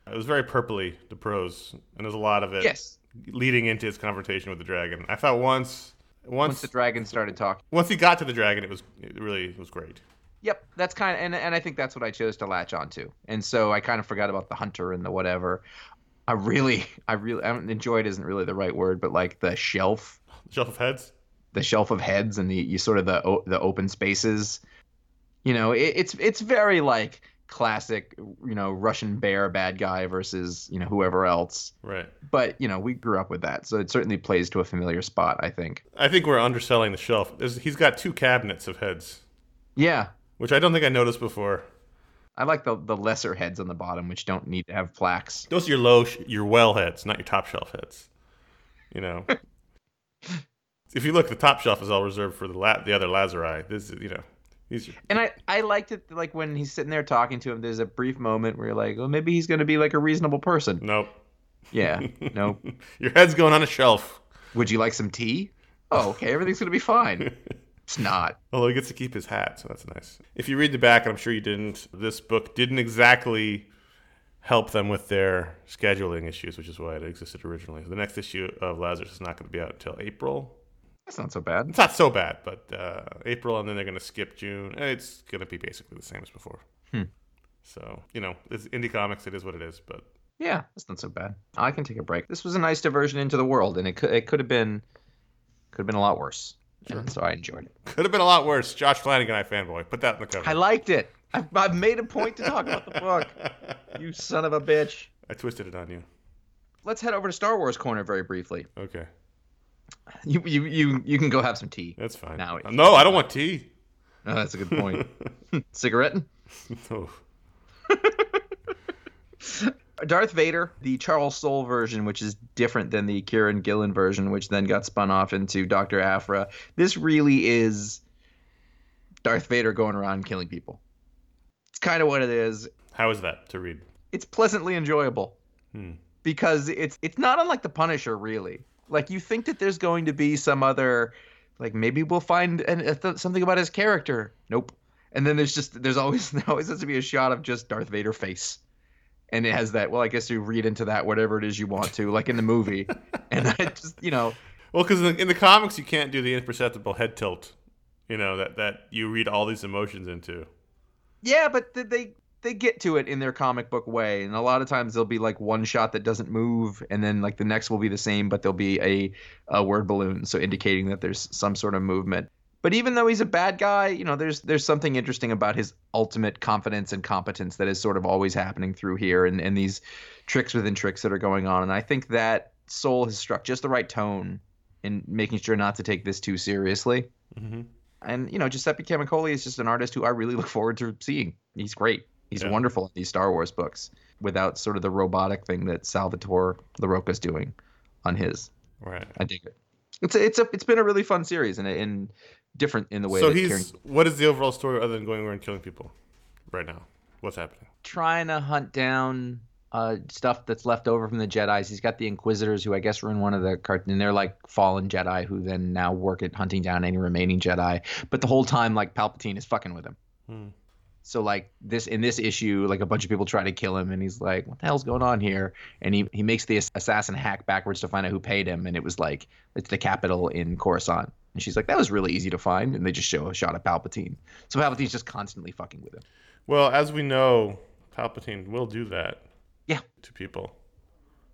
It was very purpley, the prose, and there's a lot of it Yes, leading into his confrontation with the dragon. I thought once, once, once the dragon started talking. once he got to the dragon, it was it really was great. Yep, that's kind of, and and I think that's what I chose to latch onto. And so I kind of forgot about the hunter and the whatever. I really, I really, I enjoyed isn't really the right word, but like the shelf, Shelf of heads. The shelf of heads, and the you sort of the the open spaces. You know, it, it's it's very like classic, you know, Russian bear bad guy versus you know whoever else. Right. But you know, we grew up with that, so it certainly plays to a familiar spot. I think. I think we're underselling the shelf. There's, he's got two cabinets of heads, Yeah, which I don't think I noticed before. I like the the lesser heads on the bottom, which don't need to have plaques. Those are your low, sh- your well heads, not your top shelf heads. You know. if you look, the top shelf is all reserved for the la- the other Lazari. This is, you know, these are, And I, I liked it like when he's sitting there talking to him. There's a brief moment where you're like, well, maybe he's going to be like a reasonable person. nope. Yeah, Nope. Your head's going on a shelf. Would you like some tea? Oh, okay, everything's going to be fine. It's not. Although he gets to keep his hat, so that's nice. If you read the back, and I'm sure you didn't, this book didn't exactly help them with their scheduling issues, which is why it existed originally. The next issue of Lazarus is not going to be out until April. That's not so bad. It's not so bad, but uh, April, and then they're going to skip June. It's going to be basically the same as before. Hmm. So you know, it's indie comics. It is what it is. But Yeah, that's not so bad. I can take a break. This was a nice diversion into the world, and it could it could have been could have been a lot worse. And so I enjoyed it. could have been a lot worse. Josh Flanagan, iFanboy. Put that in the cover. I liked it. I've, I've made a point to talk about the book. You son of a bitch. I twisted it on you. Let's head over to Star Wars corner very briefly. Okay, You you you you can go have some tea. that's fine. Now no, I don't want tea. Oh, that's a good point. Cigarette? No. Darth Vader, the Charles Soule version, which is different than the Kieran Gillen version, which then got spun off into Dr. Aphra. This really is Darth Vader going around killing people. It's kind of what it is. How is that to read? It's pleasantly enjoyable Hmm. because it's it's not unlike the Punisher, really. Like you think that there's going to be some other, like maybe we'll find an, a th- something about his character. Nope. And then there's just there's always there always has to be a shot of just Darth Vader face, and it has that. Well, I guess you read into that whatever it is you want to, like in the movie. and I just you know Well, because in, the- in the comics you can't do the imperceptible head tilt. You know that that you read all these emotions into. Yeah, but they they get to it in their comic book way, and a lot of times there'll be like one shot that doesn't move, and then like the next will be the same, but there'll be a, a word balloon, so indicating that there's some sort of movement. But even though he's a bad guy, you know, there's there's something interesting about his ultimate confidence and competence that is sort of always happening through here, and and these tricks within tricks that are going on, and I think that Soule has struck just the right tone in making sure not to take this too seriously. Mm-hmm. And you know, Giuseppe Camuncoli is just an artist who I really look forward to seeing. He's great. He's Yeah. wonderful in these Star Wars books without sort of the robotic thing that Salvador Larroca's doing on his. Right. I dig it. It's a, it's a it's been a really fun series and and different in the way So that he's Kieran what is the overall story other than going around killing people right now? What's happening? trying to hunt down uh, stuff that's left over from the Jedi's. He's got the Inquisitors, who I guess were in one of the cartoons. And they're like fallen Jedi, who then now work at hunting down any remaining Jedi. But the whole time, like Palpatine is fucking with him. Hmm. So like this in this issue, like a bunch of people try to kill him, and he's like, "What the hell's going on here?" And he he makes the assassin hack backwards to find out who paid him, and it was like it's the capital in Coruscant. And she's like, "That was really easy to find," and they just show a shot of Palpatine. So Palpatine's just constantly fucking with him. Well, as we know, Palpatine will do that. Yeah. To people,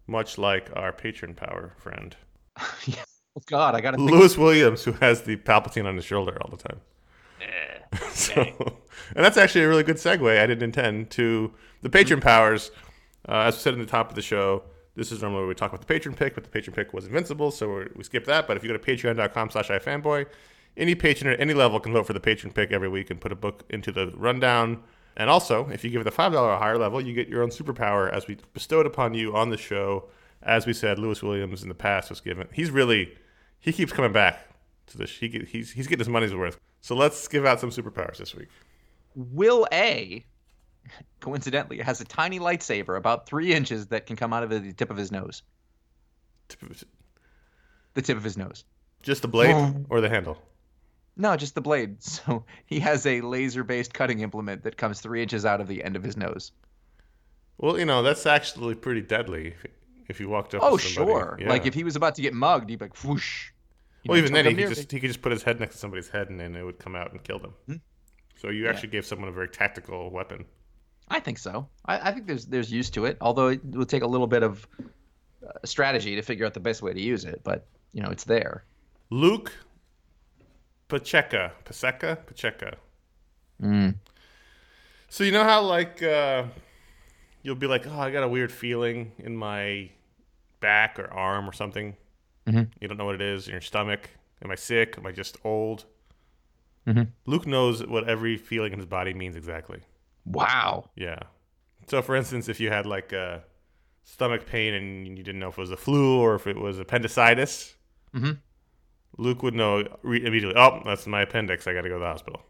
much like our patron power friend yeah. Oh God, I gotta think. Lewis Williams, who has the Palpatine on his shoulder all the time. so, and that's actually a really good segue. I didn't intend to the patron powers. Uh, as we said in the top of the show, this is normally where we talk about the patron pick, but the patron pick was invincible, so we're, we skipped that. But if you go to patreon.com slash ifanboy, any patron at any level can vote for the patron pick every week and put a book into the rundown. And also, if you give it a $5 or higher level, you get your own superpower as we bestowed upon you on the show. As we said, Lewis Williams in the past was given. He's really, he keeps coming back to this. He, he's, he's getting his money's worth. So let's give out some superpowers this week. Will A, coincidentally, has a tiny lightsaber about three inches that can come out of the tip of his nose. The tip of his nose. Just the blade Oh. or the handle? No, just the blade. So he has a laser-based cutting implement that comes three inches out of the end of his nose. Well, you know that's actually pretty deadly. If, you walked up. Oh, sure. Yeah. Like if he was about to get mugged, he'd be like, whoosh. Well, know, even then, he could just he could just put his head next to somebody's head, and then it would come out and kill them. Hmm. So you actually gave someone a very tactical weapon. I think so. I, I think there's there's use to it, although it will take a little bit of uh, strategy to figure out the best way to use it. But you know, it's there. Luke Pacecca, Pacecca, Pacecca. Mm. So you know how like uh, you'll be like, oh, I got a weird feeling in my back or arm or something. Mhm. You don't know what it is in your stomach. Am I sick? Am I just old? Mhm. Luke knows what every feeling in his body means exactly. Wow. Yeah. So, for instance, if you had like a stomach pain and you didn't know if it was a flu or if it was appendicitis, mm-hmm. Luke would know re- immediately. Oh, that's my appendix. I got to go to the hospital.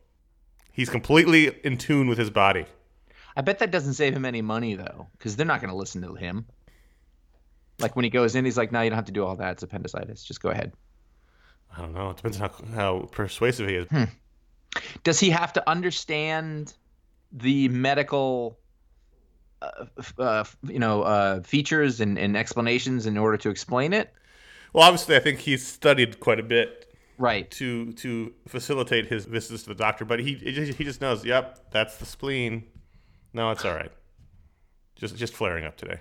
He's completely in tune with his body. I bet that doesn't save him any money though, because they're not going to listen to him. Like when he goes in, he's like, "No, you don't have to do all that. It's appendicitis. Just go ahead." I don't know. It depends on how, how persuasive he is. Hmm. Does he have to understand the medical, uh, uh, you know, uh, features and, and explanations in order to explain it? Well, obviously, I think he's studied quite a bit Right. to to facilitate his visits to the doctor, but he he just, he just knows. Yep, that's the spleen. No, it's all right. Just just flaring up today.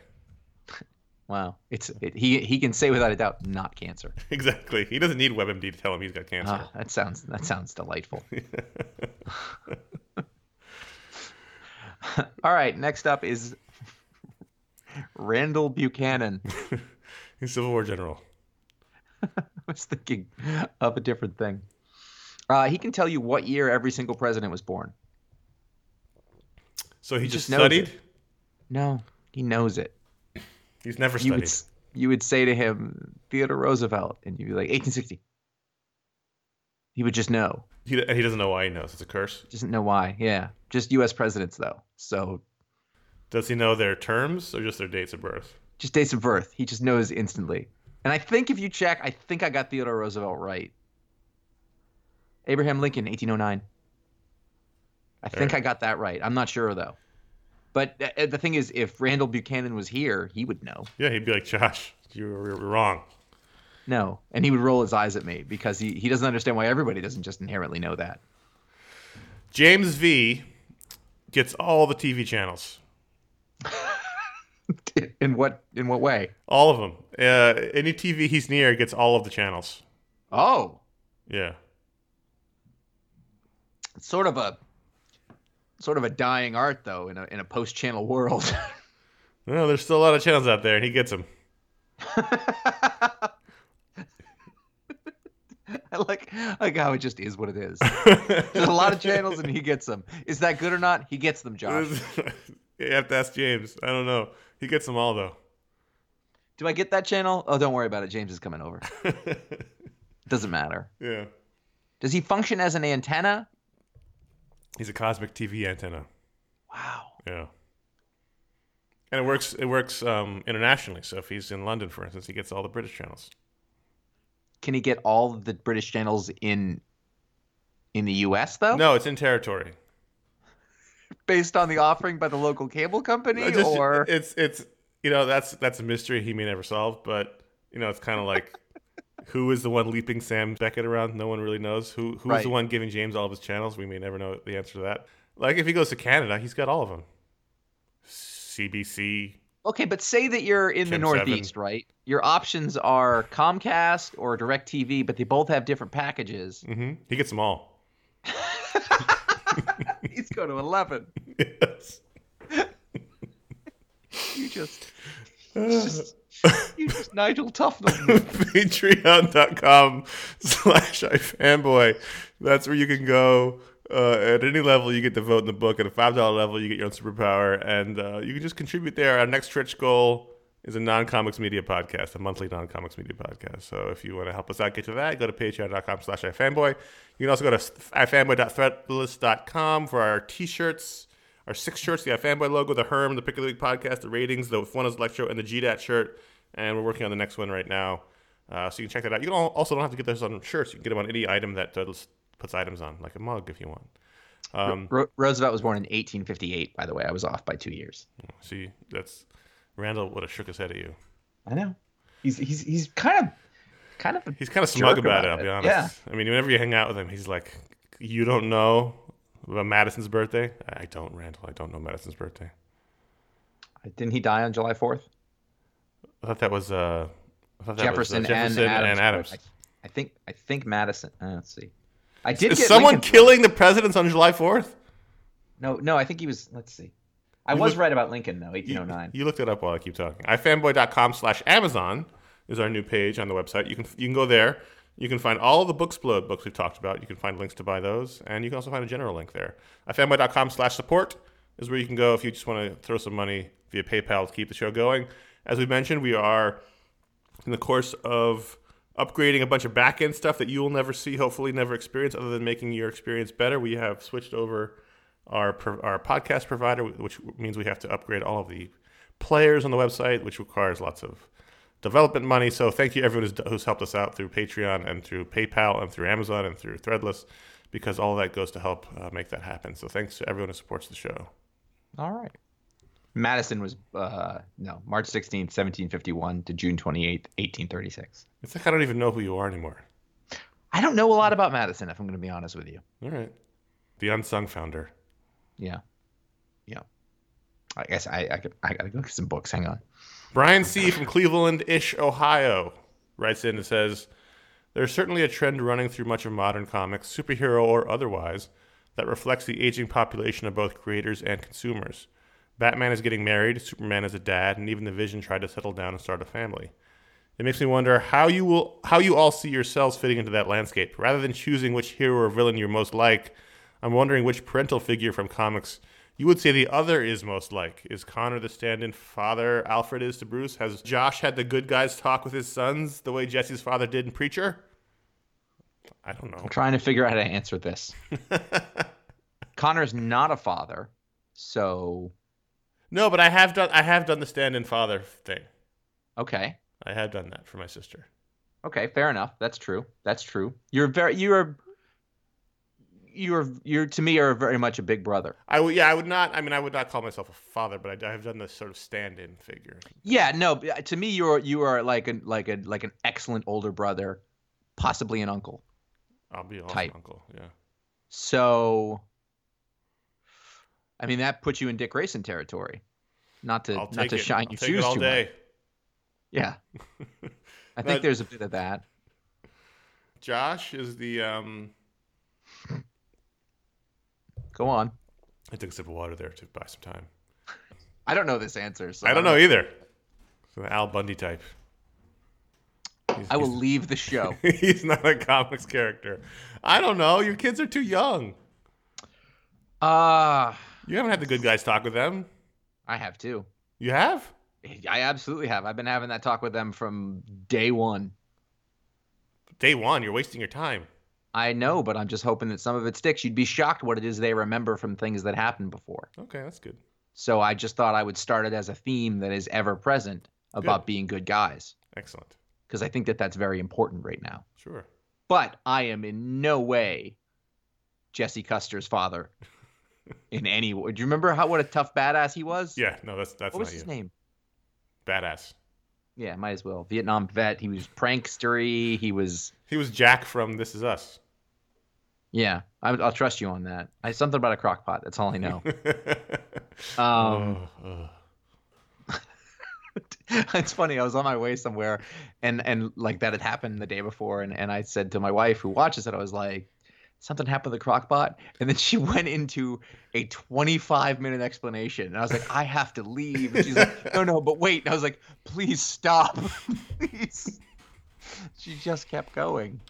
Wow. It's it, he he can say without a doubt, not cancer. Exactly. He doesn't need WebMD to tell him he's got cancer. Ah, that sounds that sounds delightful. All right, next up is Randall Buchanan. he's Civil War general. I was thinking of a different thing. Uh, he can tell you what year every single president was born. So he, He just, just studied. No, he knows it. He's never You studied. would you would say to him Theodore Roosevelt, and you'd be like 1860. He would just know. He, and he doesn't know why he knows. It's a curse. Doesn't know why. Yeah, just U.S. presidents though. So Does he know their terms or just their dates of birth? just dates of birth. He just knows instantly. And I think if you check, I think I got Theodore Roosevelt right. Abraham Lincoln, 1809. I think. I got that right. I'm not sure though. But uh, the thing is, if Randall Buchanan was here, he would know. Yeah, he'd be like, Josh, you're wrong. No, and he would roll his eyes at me because he, he doesn't understand why everybody doesn't just inherently know that. James V gets all the TV channels, in what in what way? all of them. Uh, any TV he's near gets all of the channels. Oh, Yeah. it's sort of a sort of a dying art though in a in a post channel world. Well, there's still a lot of channels out there, and he gets them. I like like how it just is what it is. There's a lot of channels and he gets them. Is that good or not? He gets them, Josh. you have to ask James. I don't know. He gets them all though. Do I get that channel? Oh, don't worry about it. James is coming over. Doesn't matter. yeah. Does he function as an antenna? He's a cosmic TV antenna. Wow. Yeah. And it works. It works um, internationally. So if he's in London, for instance, he gets all the British channels. Can he get all the British channels in in the US though? No, it's in territory. Based on the offering by the local cable company I just- or it's it's you know that's that's a mystery he may never solve. But you know it's kind of like who is the one leaping Sam Beckett around? No one really knows. Who who's Right. the one giving James all of his channels? We may never know the answer to that. Like if he goes to Canada, he's got all of them. CBC. Okay, but say that you're in the Chem Northeast, right? Your options are Comcast or DirecTV, but they both have different packages. hmm He gets them all. He's going to 11. yes. You just, just you just Nigel Tufnel. Patreon.com slash ifanboy. That's where you can go. Uh, at any level, you get to vote in the book. At a $5 level, you get your own superpower. And uh, you can just contribute there. Our next stretch goal is a non-comics media podcast, a monthly non-comics media podcast. So if you want to help us out, get to that. Go to patreon.com slash ifanboy. You can also go to ifanboy.threadless.com for our t-shirts, our six shirts, we the Fanboy logo, the Herm, the Pick of the Week podcast, the ratings, the is Electro, and the GDAT shirt. And we're working on the next one right now. Uh, so you can check that out. You also don't have to get those on shirts. You can get them on any item that Threadless puts items on, like a mug if you want. Um, Ro- Roosevelt was born in 1858. By the way, I was off by two years. see, that's Randall would have shook his head at you. I know. He's he's he's kind of kind of a He's kind of smug jerk about, it, about I'll be honest. Yeah. I mean, whenever you hang out with him, he's like, You don't know about Madison's birthday? I don't, Randall. I don't know Madison's birthday. Didn't he die on July 4th? I thought that was uh, I thought that Jefferson, was, uh, Jefferson and Adams. and Adams. I, I think I think Madison. Uh, let's see. I did Is get someone Lincoln- killing the presidents on July 4th? No, no, I think he was. Let's see. I You was look- right about Lincoln though, You, 1809. you looked it up while I keep talking. ifanboy.com slash Amazon is our new page on the website. You can you can go there. You can find all the Booksplode books we've talked about. You can find links to buy those, and you can also find a general link there. ifanboy.com slash support is where you can go if you just want to throw some money via PayPal to keep the show going. As we mentioned, we are in the course of upgrading a bunch of back end stuff that you will never see, hopefully never experience, other than making your experience better. We have switched over our our podcast provider, which means we have to upgrade all of the players on the website, which requires lots of development money. So thank you everyone who's, who's helped us out through Patreon and through PayPal and through Amazon and through Threadless, because all of that goes to help uh, make that happen. So thanks to everyone who supports the show. All right. Madison was uh no March 16th, 1751 to June 28th, 1836. It's like I don't even know who you are anymore. I don't know a lot about Madison, if I'm going to be honest with you. All right, the unsung founder. Yeah, yeah. I guess I I, could, I got to go get some books. Hang on. Brian C. from Cleveland ish, Ohio, writes in and says There's certainly a trend running through much of modern comics, superhero or otherwise, that reflects the aging population of both creators and consumers. Batman is getting married, Superman is a dad, and even the Vision tried to settle down and start a family. It makes me wonder how you will how you all see yourselves fitting into that landscape. Rather than choosing which hero or villain you're most like, I'm wondering which parental figure from comics you would say the other is most like. Is Conor the stand-in father Alfred is to Bruce? Has Josh had the good guys talk with his sons the way Jesse's father did in Preacher? I don't know. I'm trying to figure out how to answer this. Conor's not a father, so No, but I have done I have done the stand-in father thing. okay. I have done that for my sister. Okay, fair enough. That's true. That's true. You're very you're you're you're to me are very much a big brother. I would yeah, I would not I mean I would not call myself a father, but I, I have done this sort of stand-in figure. Yeah, no, to me you're you are like an like a like an excellent older brother, possibly an uncle. I'll be an Type. uncle. Yeah. So I mean that puts you in Dick Grayson territory. Not to not to it. shine I'll your shoes too day. much. Yeah. I think there's a bit of that. Josh is the um Go on. I took a sip of water there to buy some time. I don't know this answer, so I don't know either. So the Al Bundy type. He's, I will he's- leave the show. he's not a comics character. I don't know. Your kids are too young. Ah, You haven't had the good guys talk with them. I have too. You have? I absolutely have. I've been having that talk with them from day one. Day one, you're wasting your time. I know, but I'm just hoping that some of it sticks. You'd be shocked what it is they remember from things that happened before. Okay, that's good. So I just thought I would start it as a theme that is ever present about being good guys Excellent. because I think that that's very important right now. Sure. But I am in no way Jesse Custer's father in any way. Do you remember how what a tough badass he was? Yeah, no, that's that's What was not his you. name? Badass. Yeah, might as well. Vietnam vet. He was prankstery. He was. He was Jack from This Is Us. Yeah, I, I'll trust you on that. I something about a crock pot. That's all I know. Um, Oh, oh. it's funny. I was on my way somewhere, and and like that had happened the day before, and and I said to my wife who watches it, I was like, something happened to the crock pot, and then she went into a 25 minute explanation, and I was like, I have to leave, and she's like, No, no, but wait. And I was like, Please stop, please. She just kept going.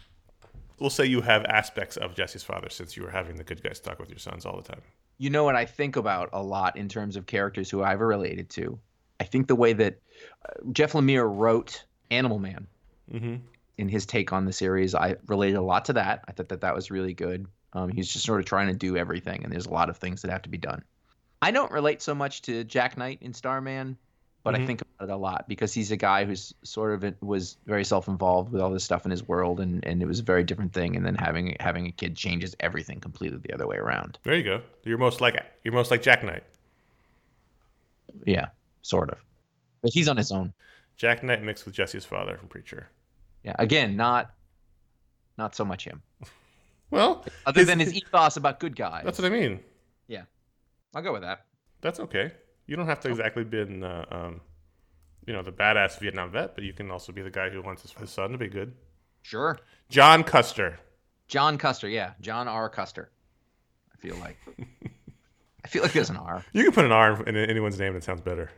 We'll say you have aspects of Jesse's father since you were having the good guys talk with your sons all the time. You know what I think about a lot in terms of characters who I've related to I think the way that uh, Jeff Lemire wrote Animal Man hmm in his take on the series, I related a lot to that. I thought that that was really good. Um, he's just sort of trying to do everything, and there's a lot of things that have to be done. I don't relate so much to Jack Knight in Starman, but I Mhm. think about it a lot because he's a guy who's sort of was very self-involved with all this stuff in his world, and, and it was a very different thing. And then having having a kid changes everything completely the other way around. There you go. You're most like you're most like Jack Knight. Yeah, sort of. But he's on his own. Jack Knight mixed with Jesse's father from Preacher. Yeah, again, not not so much him. Well, Other than his ethos about good guys. that's what I mean. Yeah, I'll go with that. That's okay. You don't have to exactly be, in, uh, um, you know, the badass Vietnam vet, but you can also be the guy who wants his, his son to be good. Sure. John Custer. John Custer, yeah, John R. Custer. I feel like I feel like there's an R. You can put an R in anyone's name that sounds better.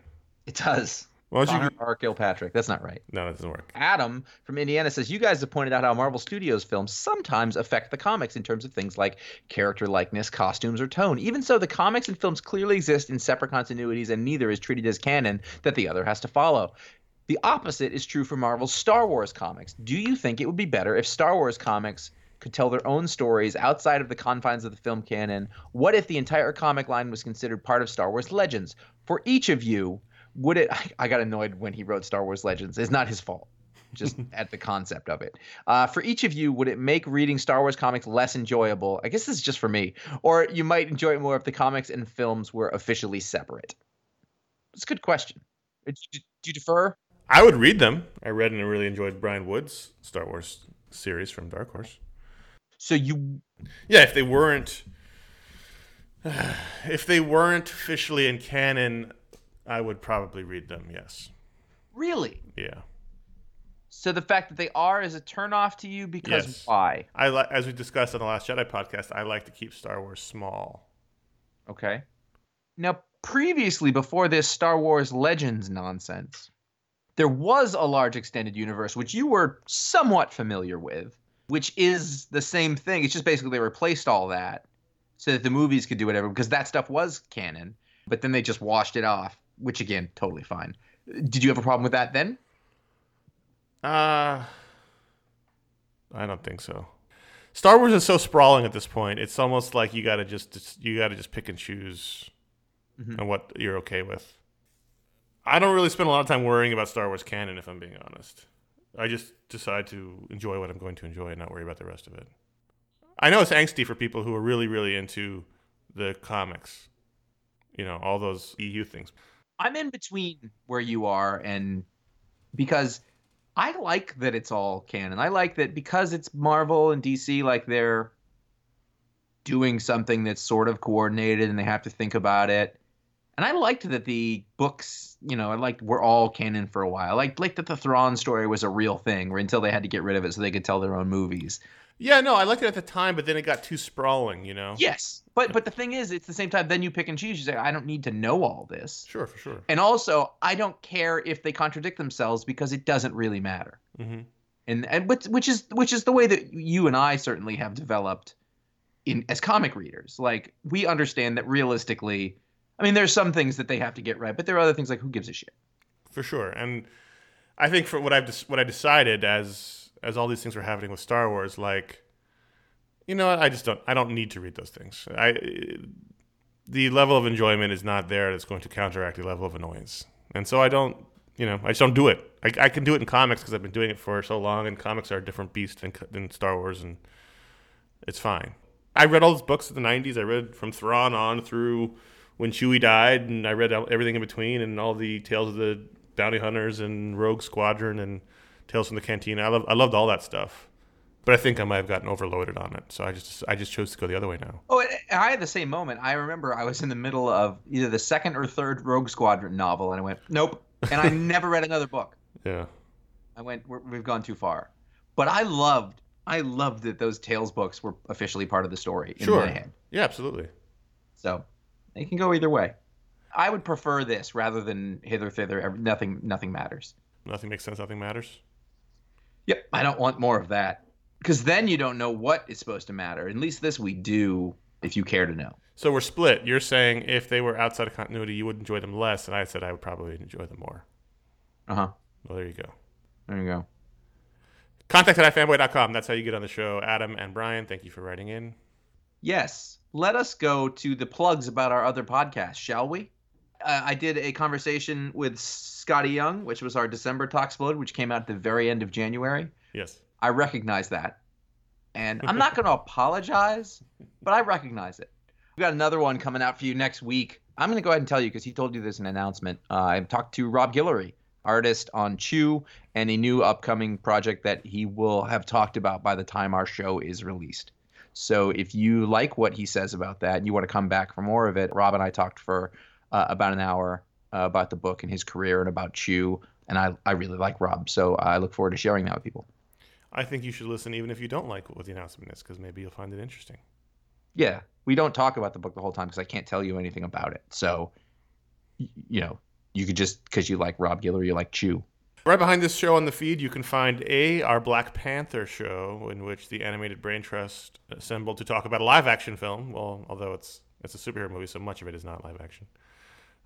It does. Why don't you? Conor R. Kilpatrick. That's not right. No, that doesn't work. Adam from Indiana says you guys have pointed out how Marvel Studios films sometimes affect the comics in terms of things like character likeness, costumes, or tone. Even so, the comics and films clearly exist in separate continuities, and neither is treated as canon that the other has to follow. The opposite is true for Marvel's Star Wars comics. Do you think it would be better if Star Wars comics could tell their own stories outside of the confines of the film canon? What if the entire comic line was considered part of Star Wars Legends? For each of you, would it? I, I got annoyed when he wrote Star Wars Legends. It's not his fault just at the concept of it. Uh, for each of you, would it make reading Star Wars comics less enjoyable? I guess this is just for me. Or you might enjoy it more if the comics and films were officially separate. It's a good question. Uh, Do you, do you defer? I would read them. I read and I really enjoyed Brian Wood's Star Wars series from Dark Horse. So you Yeah, if they weren't, if they weren't officially in canon, I would probably read them. Yes. really? Yeah. So the fact that they are is a turnoff to you because Yes. why? I li- as we discussed on the last Jedi podcast, I like to keep Star Wars small. Okay. Now, previously, before this Star Wars Legends nonsense, there was a large extended universe which you were somewhat familiar with, which is the same thing. It's just basically they replaced all that so that the movies could do whatever because that stuff was canon, but then they just washed it off, which again, totally fine. Did you have a problem with that then? Uh I don't think so. Star Wars is so sprawling at this point. It's almost like you gotta just you gotta just pick and choose Mhm. on what you're okay with. I don't really spend a lot of time worrying about Star Wars canon, if I'm being honest. I just decide to enjoy what I'm going to enjoy and not worry about the rest of it. I know it's angsty for people who are really, really into the comics. You know, all those EU things. I'm in between where you are and because I like that it's all canon. I like that because it's Marvel and DC like they're doing something that's sort of coordinated and they have to think about it. And I liked that the books, you know, I liked were all canon for a while. I liked like that the Thrawn story was a real thing where until they had to get rid of it so they could tell their own movies. Yeah, no, I liked it at the time, but then it got too sprawling, you know? Yes. But but the thing is, it's the same time then you pick and choose. You say, I don't need to know all this. Sure, for sure. And also, I don't care if they contradict themselves because it doesn't really matter. hmm And and which, which is which is the way that you and I certainly have developed in as comic readers. Like we understand that realistically, I mean, there's some things that they have to get right, but there are other things like who gives a shit. for sure. And I think for what I've what I decided as as all these things were happening with Star Wars, like you know, what, I just don't I don't need to read those things. I the level of enjoyment is not there that's going to counteract the level of annoyance, and so I don't. You know, I just don't do it. I, I can do it in comics because I've been doing it for so long, and comics are a different beast than, than Star Wars, and it's fine. I read all those books in the '90s. I read from Thrawn on through when Chewie died, and I read everything in between, and all the tales of the bounty hunters and Rogue Squadron and Tales from the Cantina. I love, I loved all that stuff, but I think I might have gotten overloaded on it, so I just, I just chose to go the other way now. Oh, I had the same moment. I remember I was in the middle of either the second or third Rogue Squadron novel, and I went, nope. And I never read another book. Yeah, I went, We're, we've gone too far. But I loved, I loved that those Tales books were officially part of the story in sure. my head. Yeah, absolutely. So it can go either way. I would prefer this rather than hither thither. Nothing, nothing matters. Nothing makes sense. Nothing matters. Yep, I don't want more of that because then you don't know what is supposed to matter. At least this we do, if you care to know. So we're split. You're saying if they were outside of continuity, you would enjoy them less, and I said I would probably enjoy them more. Uh huh. Well, there you go. There you go. Contact at ifanboy.com. That's how you get on the show. Adam and Brian, thank you for writing in. Yes. Let us go to the plugs about our other podcast, shall we? Uh, I did a conversation with Skottie Young, which was our December Talksplode, which came out at the very end of January. Yes. I recognize that. And I'm not going to apologize, but I recognize it. We got another one coming out for you next week. I'm going to go ahead and tell you because he told you this in an announcement. Uh, I talked to Rob Guillory, artist on Chew, and a new upcoming project that he will have talked about by the time our show is released. So if you like what he says about that and you want to come back for more of it, Rob and I talked for uh, about an hour uh, about the book and his career and about Chew. And I, I really like Rob. So I look forward to sharing that with people. I think you should listen even if you don't like what the announcement is, because maybe you'll find it interesting. Yeah, we don't talk about the book the whole time because I can't tell you anything about it. So, you know, you could just because you like Rob Guillory, you like Chew. Right behind this show on the feed, you can find A, our Black Panther show, in which the Animated Brain Trust assembled to talk about a live action film. Well, although it's it's a superhero movie, so much of it is not live action.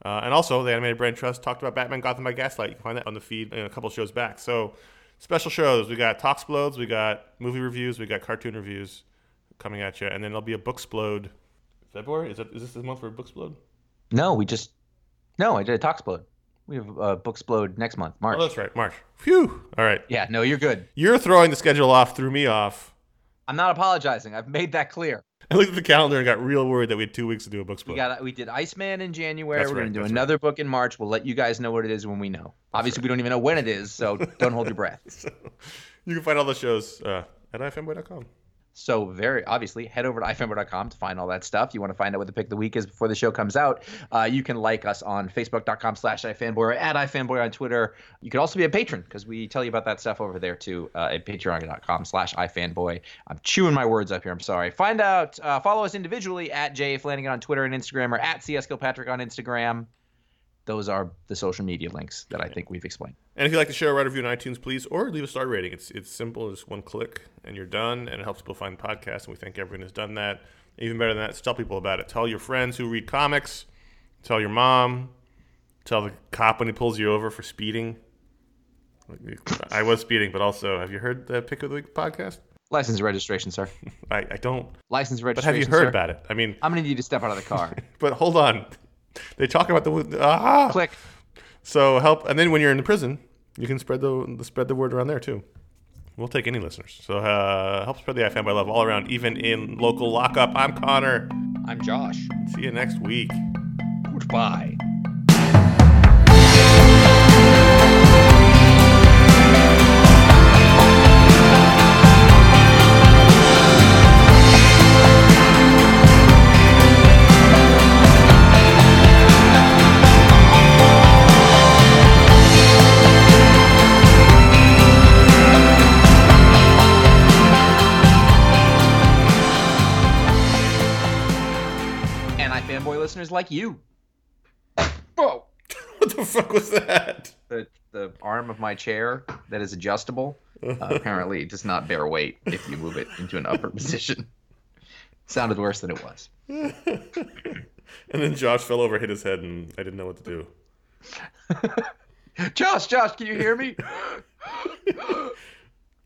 Uh, and also, the Animated Brain Trust talked about Batman Gotham by Gaslight. You can find that on the feed in a couple shows back. So, special shows. We got Talksplodes, we got movie reviews, we got cartoon reviews coming at you, and then there'll be a Booksplode. February is that is this the month for Booksplode? No, we just no, I did a Talksplode. We have uh, Booksplode next month, March. Oh, that's right, March. Phew. All right, Yeah, no, you're good. you're throwing the schedule off, threw me off. I'm not apologizing. I've made that clear. I looked at the calendar and got real worried that we had two weeks to do a Booksplode. We got we did Iceman in January. That's We're right, gonna do that's another book in March. We'll let you guys know what it is when we know. Obviously, we don't even know when it is, so don't hold your breath. So, you can find all the shows uh, at ifanboy.com. So very obviously, head over to ifanboy.com to find all that stuff. You want to find out what the pick of the week is before the show comes out. Uh, you can like us on facebook.com slash ifanboy or at ifanboy on Twitter. You can also be a patron because we tell you about that stuff over there too uh, at patreon.com slash ifanboy. I'm chewing my words up here. I'm sorry. Find out, uh, follow us individually at J Flanagan on Twitter and Instagram or at CS Kilpatrick on Instagram. Those are the social media links that I think we've explained. And if you like the show, write a review on iTunes, please, or leave a star rating. It's it's simple, just one click, and you're done, and it helps people find podcasts. And we thank everyone who's done that. Even better than that, tell people about it. Tell your friends who read comics. Tell your mom. Tell the cop when he pulls you over for speeding. I was speeding, but also, have you heard the Pick of the Week podcast? License and registration, sir. I, I don't. License and But have you heard sir. about it? I mean, I'm gonna need you to step out of the car. but hold on. They talk about the ah. Click. So help, and then when you're in the prison, you can spread the, the spread the word around there too. We'll take any listeners. So uh, help spread the iFanboy love all around, even in local lockup. I'm Conor. I'm Josh. See you next week. Goodbye. Listeners like you. Whoa. What the fuck was that? The, the arm of my chair that is adjustable uh, apparently does not bear weight if you move it into an upper position. Sounded worse than it was. And then Josh fell over, hit his head, and I didn't know what to do. Josh, Josh, can you hear me?